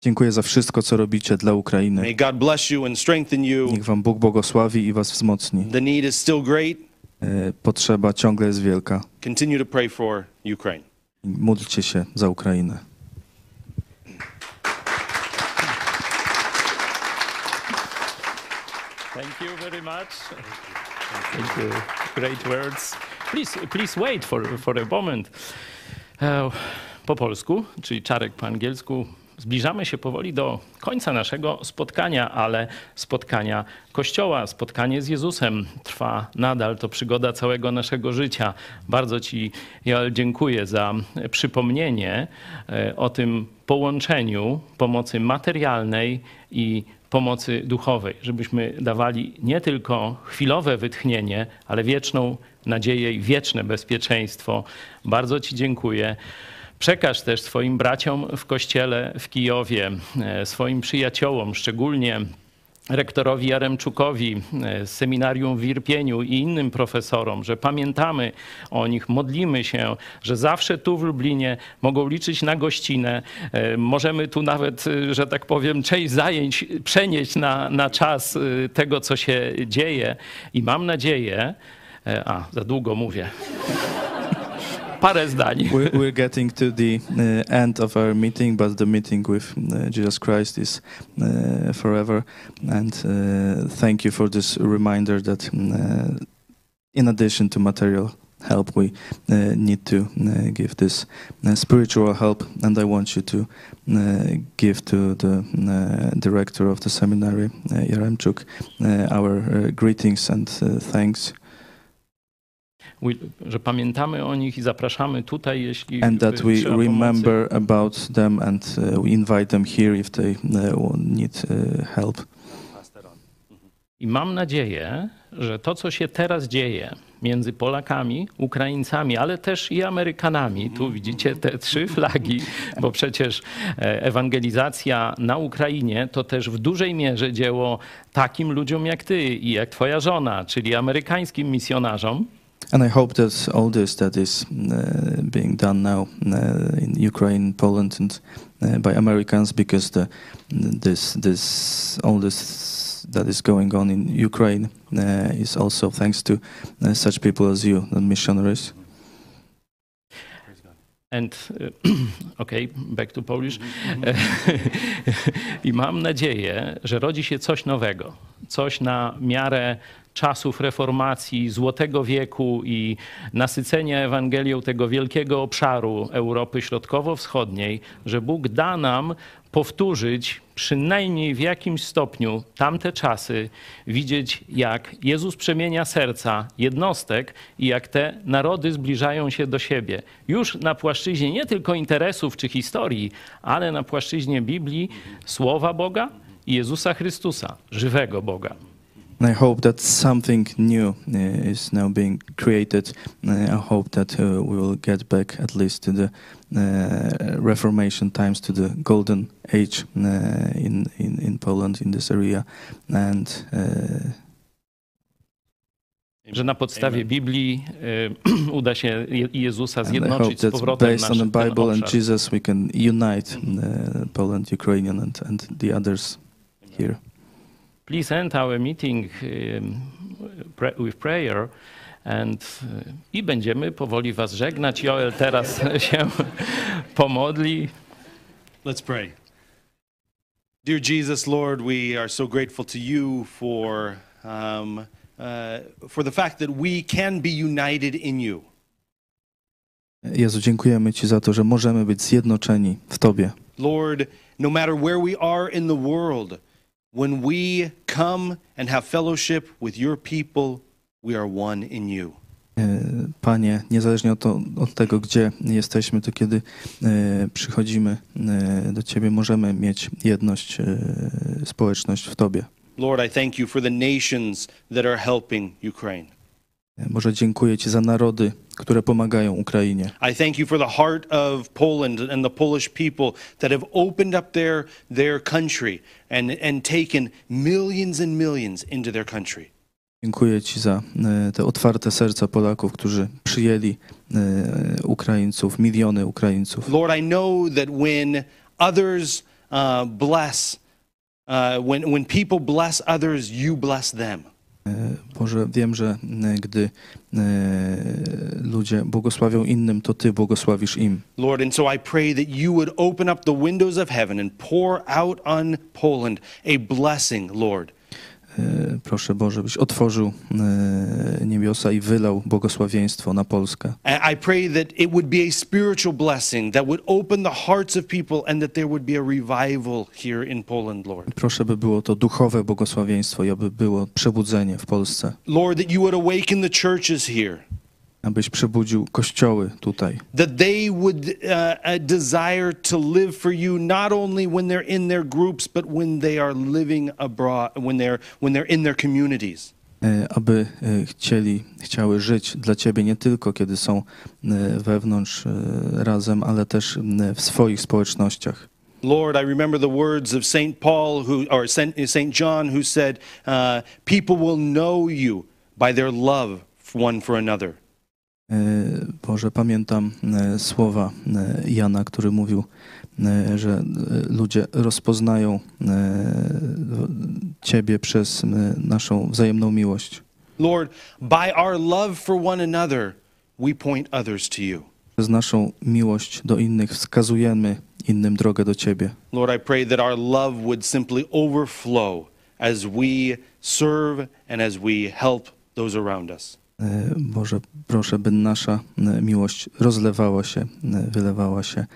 Dziękuję za wszystko, co robicie dla Ukrainy. May God bless you and strengthen you. Niech Wam Bóg błogosławi i Was wzmocni. The need is still great. E, Potrzeba ciągle jest wielka. Continue to pray for Ukraine. Módlcie się za Ukrainę. Thank you very much. Thank you. Great words. Please, please wait for, for a moment. E, Po polsku, czyli Czarek po angielsku, Zbliżamy się powoli do końca naszego spotkania, ale spotkania Kościoła, spotkanie z Jezusem trwa nadal. To przygoda całego naszego życia. Bardzo Ci, Joel, dziękuję za przypomnienie e, o tym połączeniu pomocy materialnej i pomocy duchowej, żebyśmy dawali nie tylko chwilowe wytchnienie, ale wieczną nadzieję i wieczne bezpieczeństwo. Bardzo Ci dziękuję. Przekaż też swoim braciom w kościele w Kijowie, e, swoim przyjaciołom, szczególnie rektorowi Jaremczukowi e, seminarium w Irpieniu i innym profesorom, że pamiętamy o nich, modlimy się, że zawsze tu w Lublinie mogą liczyć na gościnę. E, Możemy tu nawet, e, że tak powiem, część zajęć przenieść na, na czas tego, co się dzieje. I mam nadzieję, a za długo mówię. Parę zdań. We're, we're getting to the uh, end of our meeting, but the meeting with uh, Jesus Christ is uh, forever. And uh, thank you for this reminder that, uh, in addition to material help, we uh, need to give this spiritual help. And I want you to give to the director of the seminary, Yaremchuk, uh, our greetings and thanks. Że pamiętamy o nich i zapraszamy tutaj, jeśli and that we trzeba pomocy. remember about them and uh, we invite them here if they uh, need uh, help. I mam nadzieję, że to, co się teraz dzieje między Polakami, Ukraińcami, ale też i Amerykanami, tu widzicie te trzy flagi, bo przecież e, ewangelizacja na Ukrainie to też w dużej mierze dzieło takim ludziom jak ty i jak twoja żona, czyli amerykańskim misjonarzom. And I hope that all this that is uh, being done now uh, in Ukraine, Poland, and uh, by Americans, because the this this all this that is going on in Ukraine uh, is also thanks to uh, such people as you, the missionaries. And okay, back to Polish. I mam nadzieję, że rodzi się coś nowego, coś na miarę czasów reformacji, złotego wieku i nasycenia Ewangelią tego wielkiego obszaru Europy Środkowo-Wschodniej, że Bóg da nam powtórzyć przynajmniej w jakimś stopniu tamte czasy, widzieć jak Jezus przemienia serca jednostek i jak te narody zbliżają się do siebie. Już na płaszczyźnie nie tylko interesów czy historii, ale na płaszczyźnie Biblii, Słowa Boga i Jezusa Chrystusa, żywego Boga. And I hope that something new uh, is now being created. Uh, I hope that uh, we will get back at least to the Reformation times, to the golden age in, in in Poland in this area, and Że na podstawie Biblii y, uda się Jezusa I hope zjednoczyć z that powrotem based on nasz the ten Bible and. Jesus, we can unite uh, Poland, Ukrainian, and, and the others here. Please end our meeting um, pra- with prayer. And, y, I będziemy powoli Was żegnać. Joel teraz się pomodli. Let's pray. Dear Jesus, Lord, we are so grateful to you for, um, uh, for the fact that we can be united in you. Jezu, dziękujemy Ci za to, że możemy być zjednoczeni w Tobie. Lord, no matter where we are in the world, when we come and have fellowship with your people, we are one in you. E, Panie, niezależnie od, to, od tego, gdzie jesteśmy, to kiedy e, przychodzimy e, do Ciebie, możemy mieć jedność, e, społeczność w Tobie. Lord, I thank you for the nations that are helping Ukraine. E, Boże, dziękuję Ci za narody, które pomagają Ukrainie. I thank you for the heart of Poland and the Polish people that have opened up their, their country and, and taken millions and millions into their country. Dziękuję Ci za e, te otwarte serca Polaków, którzy przyjęli e, Ukraińców, miliony Ukraińców. Lord, I know that when others uh, bless, uh, when, when people bless others, you bless them. Boże, wiem, że gdy ludzie błogosławią innym, to Ty błogosławisz im. Lord, and so I pray that you would open up the windows of heaven and pour out on Poland a blessing, Lord. E, Proszę Boże, byś otworzył e, niebiosa i wylał błogosławieństwo na Polskę. I pray that it would be a spiritual blessing that would open the hearts of people and that there would be a revival here in Poland, Lord. Proszę, by było to duchowe błogosławieństwo i aby było przebudzenie w Polsce. Lord, that you would awaken the churches here, Abyś przebudził kościoły tutaj. that they would uh, uh, desire to live for you not only when they're in their groups, but when they are living abroad, when they're, when they're in their communities. e, aby e, chcieli, chciały żyć dla Ciebie nie tylko kiedy są e, wewnątrz razem, ale też w swoich społecznościach. Lord, I remember the words of St. Paul, who, or St. John, who said, uh, People will know you by their love one for another. E, Boże, pamiętam e, słowa e, Jana, który mówił, że ludzie rozpoznają Ciebie przez naszą wzajemną miłość. Lord, by our love for one another, we point others to you. Przez naszą miłość do innych wskazujemy innym drogę do Ciebie. Lord, I pray that our love would simply overflow as we serve and as we help those around us. E, Boże, proszę, by nasza e, miłość rozlewała się, e, wylewała się,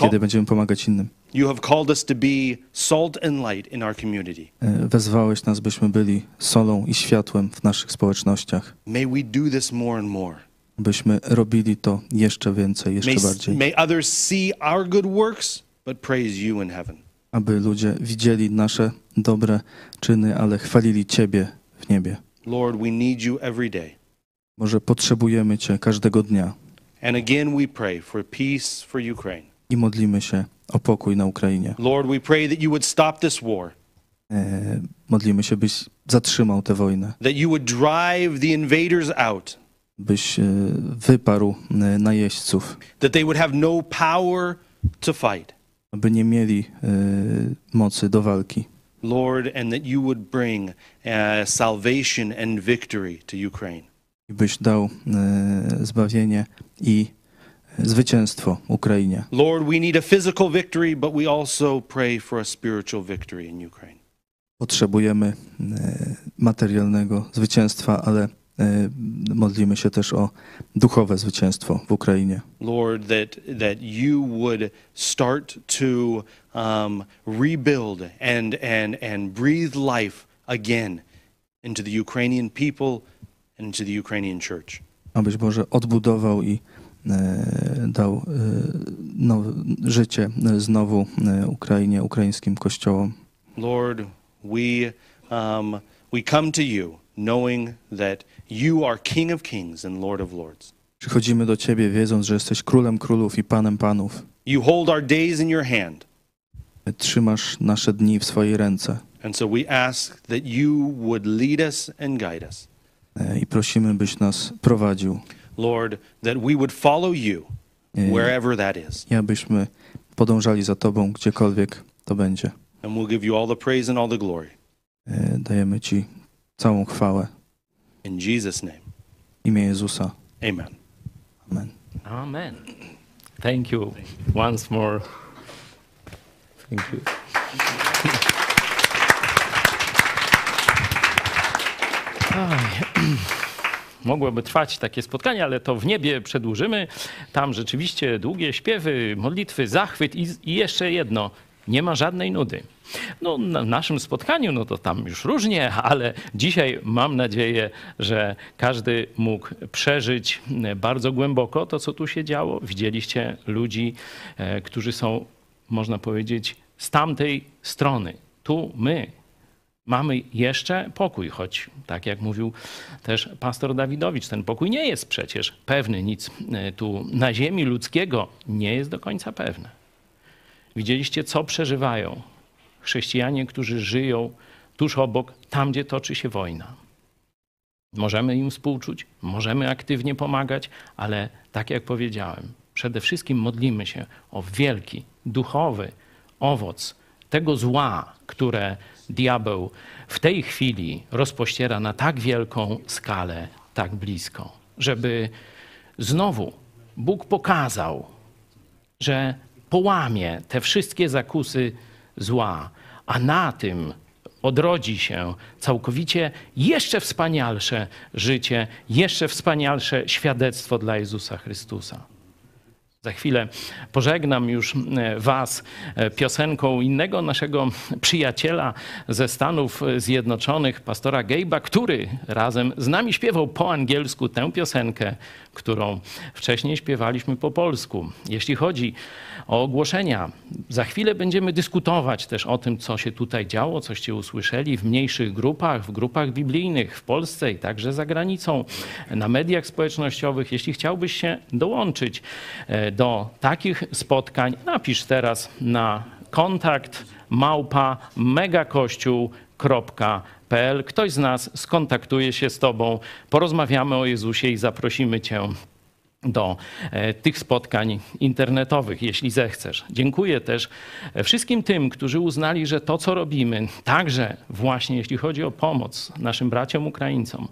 kiedy będziemy pomagać innym. you have called us to be salt and light in our community. Wezwałeś nas, byśmy byli solą i światłem w naszych społecznościach, May we do this more and more. byśmy robili to jeszcze więcej, jeszcze May, bardziej, may others see our good works, but praise you in heaven. aby ludzie widzieli nasze dobre czyny, ale chwalili Ciebie w niebie. Lord, we need you every day. Może potrzebujemy Cię każdego dnia And again, we pray for peace for Ukraine. i modlimy się o pokój na Ukrainie. Lord, we pray that you would stop this war, E, Modlimy się, byś zatrzymał tę wojnę, that you would drive the invaders out, byś e, wyparł e, najeźdźców, that they would have no power to fight. aby nie mieli e, mocy do walki. Lord, and that you would bring uh, salvation and victory to Ukraine. Byś dał e, zbawienie i zwycięstwo Ukrainie. Lord, we need a physical victory, but we also pray for a spiritual victory in Ukraine. Potrzebujemy e, materialnego zwycięstwa, ale e, modlimy się też o duchowe zwycięstwo w Ukrainie. Lord, that, that you would start to um, rebuild and, and, and breathe life again into the Ukrainian people into the Ukrainian church. Abyś Boże odbudował i e, dał e, nowe życie e, znowu Ukrainie, ukraińskim kościołom. Lord, we, um, we come to you knowing that you are King of kings and Lord of lords. Przychodzimy do Ciebie wiedząc, że jesteś królem królów i panem panów. You hold our days in your hand. Trzymasz nasze dni w swojej ręce. And so we ask that you would lead us and guide us. E, I prosimy, byś nas prowadził, Lord, that we would follow you e, wherever that is. i abyśmy podążali za Tobą, gdziekolwiek to będzie. And we'll give you all the praise and all the glory. E, Dajemy Ci całą chwałę. In Jesus' name, W imię Jezusa. amen. Amen. Amen. Thank you once more. Thank you. Mogłoby trwać takie spotkanie, ale to w niebie przedłużymy. Tam rzeczywiście długie śpiewy, modlitwy, zachwyt i, i jeszcze jedno. Nie ma żadnej nudy. No, na naszym spotkaniu, no to tam już różnie, ale dzisiaj mam nadzieję, że każdy mógł przeżyć bardzo głęboko to, co tu się działo. Widzieliście ludzi, e, którzy są, można powiedzieć, z tamtej strony. Tu my mamy jeszcze pokój, choć tak jak mówił też pastor Dawidowicz, ten pokój nie jest przecież pewny. Nic e, tu na ziemi ludzkiego nie jest do końca pewne. Widzieliście, co przeżywają chrześcijanie, którzy żyją tuż obok, tam gdzie toczy się wojna. Możemy im współczuć, możemy aktywnie pomagać, ale tak jak powiedziałem, przede wszystkim modlimy się o wielki, duchowy owoc tego zła, które diabeł w tej chwili rozpościera na tak wielką skalę, tak blisko, żeby znowu Bóg pokazał, że połamie te wszystkie zakusy zła, a na tym odrodzi się całkowicie jeszcze wspanialsze życie, jeszcze wspanialsze świadectwo dla Jezusa Chrystusa. Za chwilę pożegnam już e, Was e, piosenką innego naszego przyjaciela ze Stanów Zjednoczonych, pastora Gabe'a, który razem z nami śpiewał po angielsku tę piosenkę, którą wcześniej śpiewaliśmy po polsku. Jeśli chodzi o ogłoszenia, za chwilę będziemy dyskutować też o tym, co się tutaj działo, coście usłyszeli w mniejszych grupach, w grupach biblijnych w Polsce i także za granicą, na mediach społecznościowych. Jeśli chciałbyś się dołączyć e, do takich spotkań, napisz teraz na kontakt małpa megakościół.pl. Ktoś z nas skontaktuje się z Tobą, porozmawiamy o Jezusie i zaprosimy Cię do e, tych spotkań internetowych, jeśli zechcesz. Dziękuję też e, wszystkim tym, którzy uznali, że to, co robimy, także właśnie jeśli chodzi o pomoc naszym braciom Ukraińcom,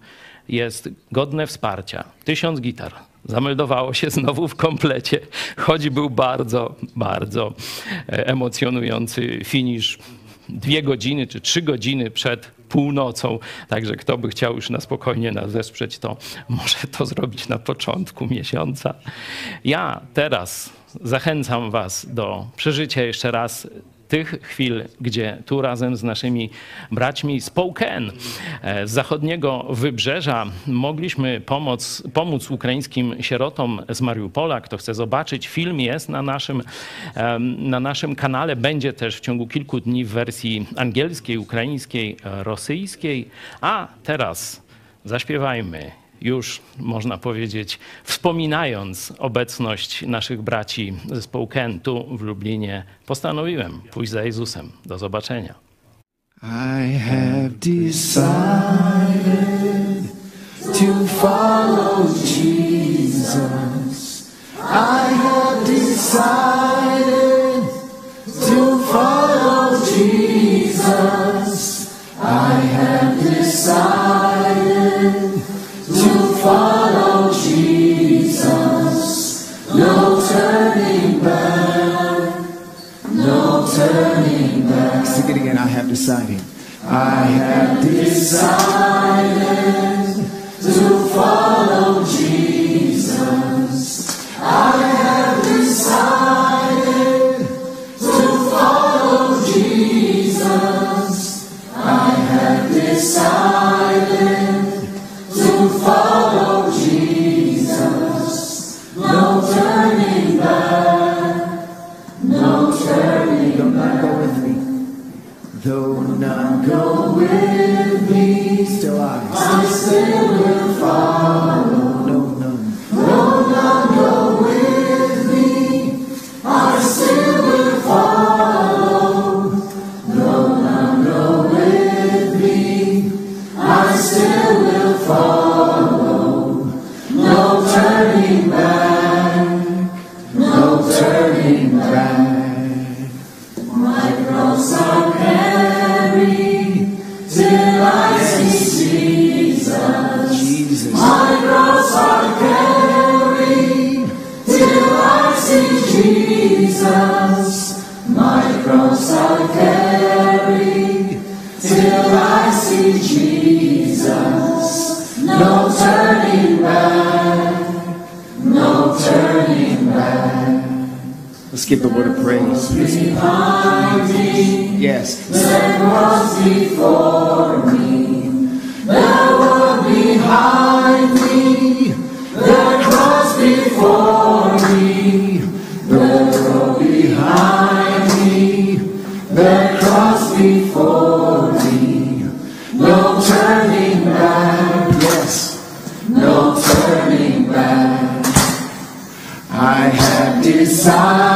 jest godne wsparcia. Tysiąc gitar zameldowało się znowu w komplecie, choć był bardzo, bardzo e, emocjonujący finisz dwie godziny czy trzy godziny przed północą. Także kto by chciał już na spokojnie nas wesprzeć, to może to zrobić na początku miesiąca. Ja teraz zachęcam Was do przeżycia jeszcze raz tych chwil, gdzie tu razem z naszymi braćmi z Pouken, e, z zachodniego wybrzeża, mogliśmy pomóc, pomóc ukraińskim sierotom z Mariupola. Kto chce zobaczyć, film jest na naszym, na naszym kanale. Będzie też w ciągu kilku dni w wersji angielskiej, ukraińskiej, rosyjskiej. A teraz zaśpiewajmy już można powiedzieć, wspominając obecność naszych braci zespołu Ken tu w Lublinie, postanowiłem pójść za Jezusem. Do zobaczenia. I have decided to follow Jesus. I have decided to follow Jesus. I have decided follow Jesus. No turning back. No turning back. Sing it again. I have decided. I have decided to follow Jesus. I have Let's give the word of praise. Yes. There was before me. There was behind me. There was before me. There was behind me. There cross before me. No turning back. Yes. No turning back. I have decided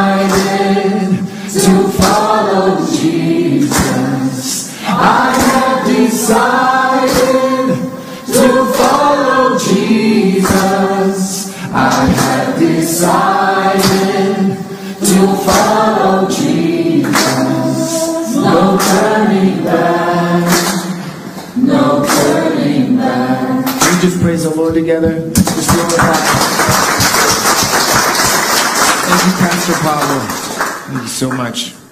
Lord together? Just glorify. Thank you, Pastor Pablo. Thank you so much.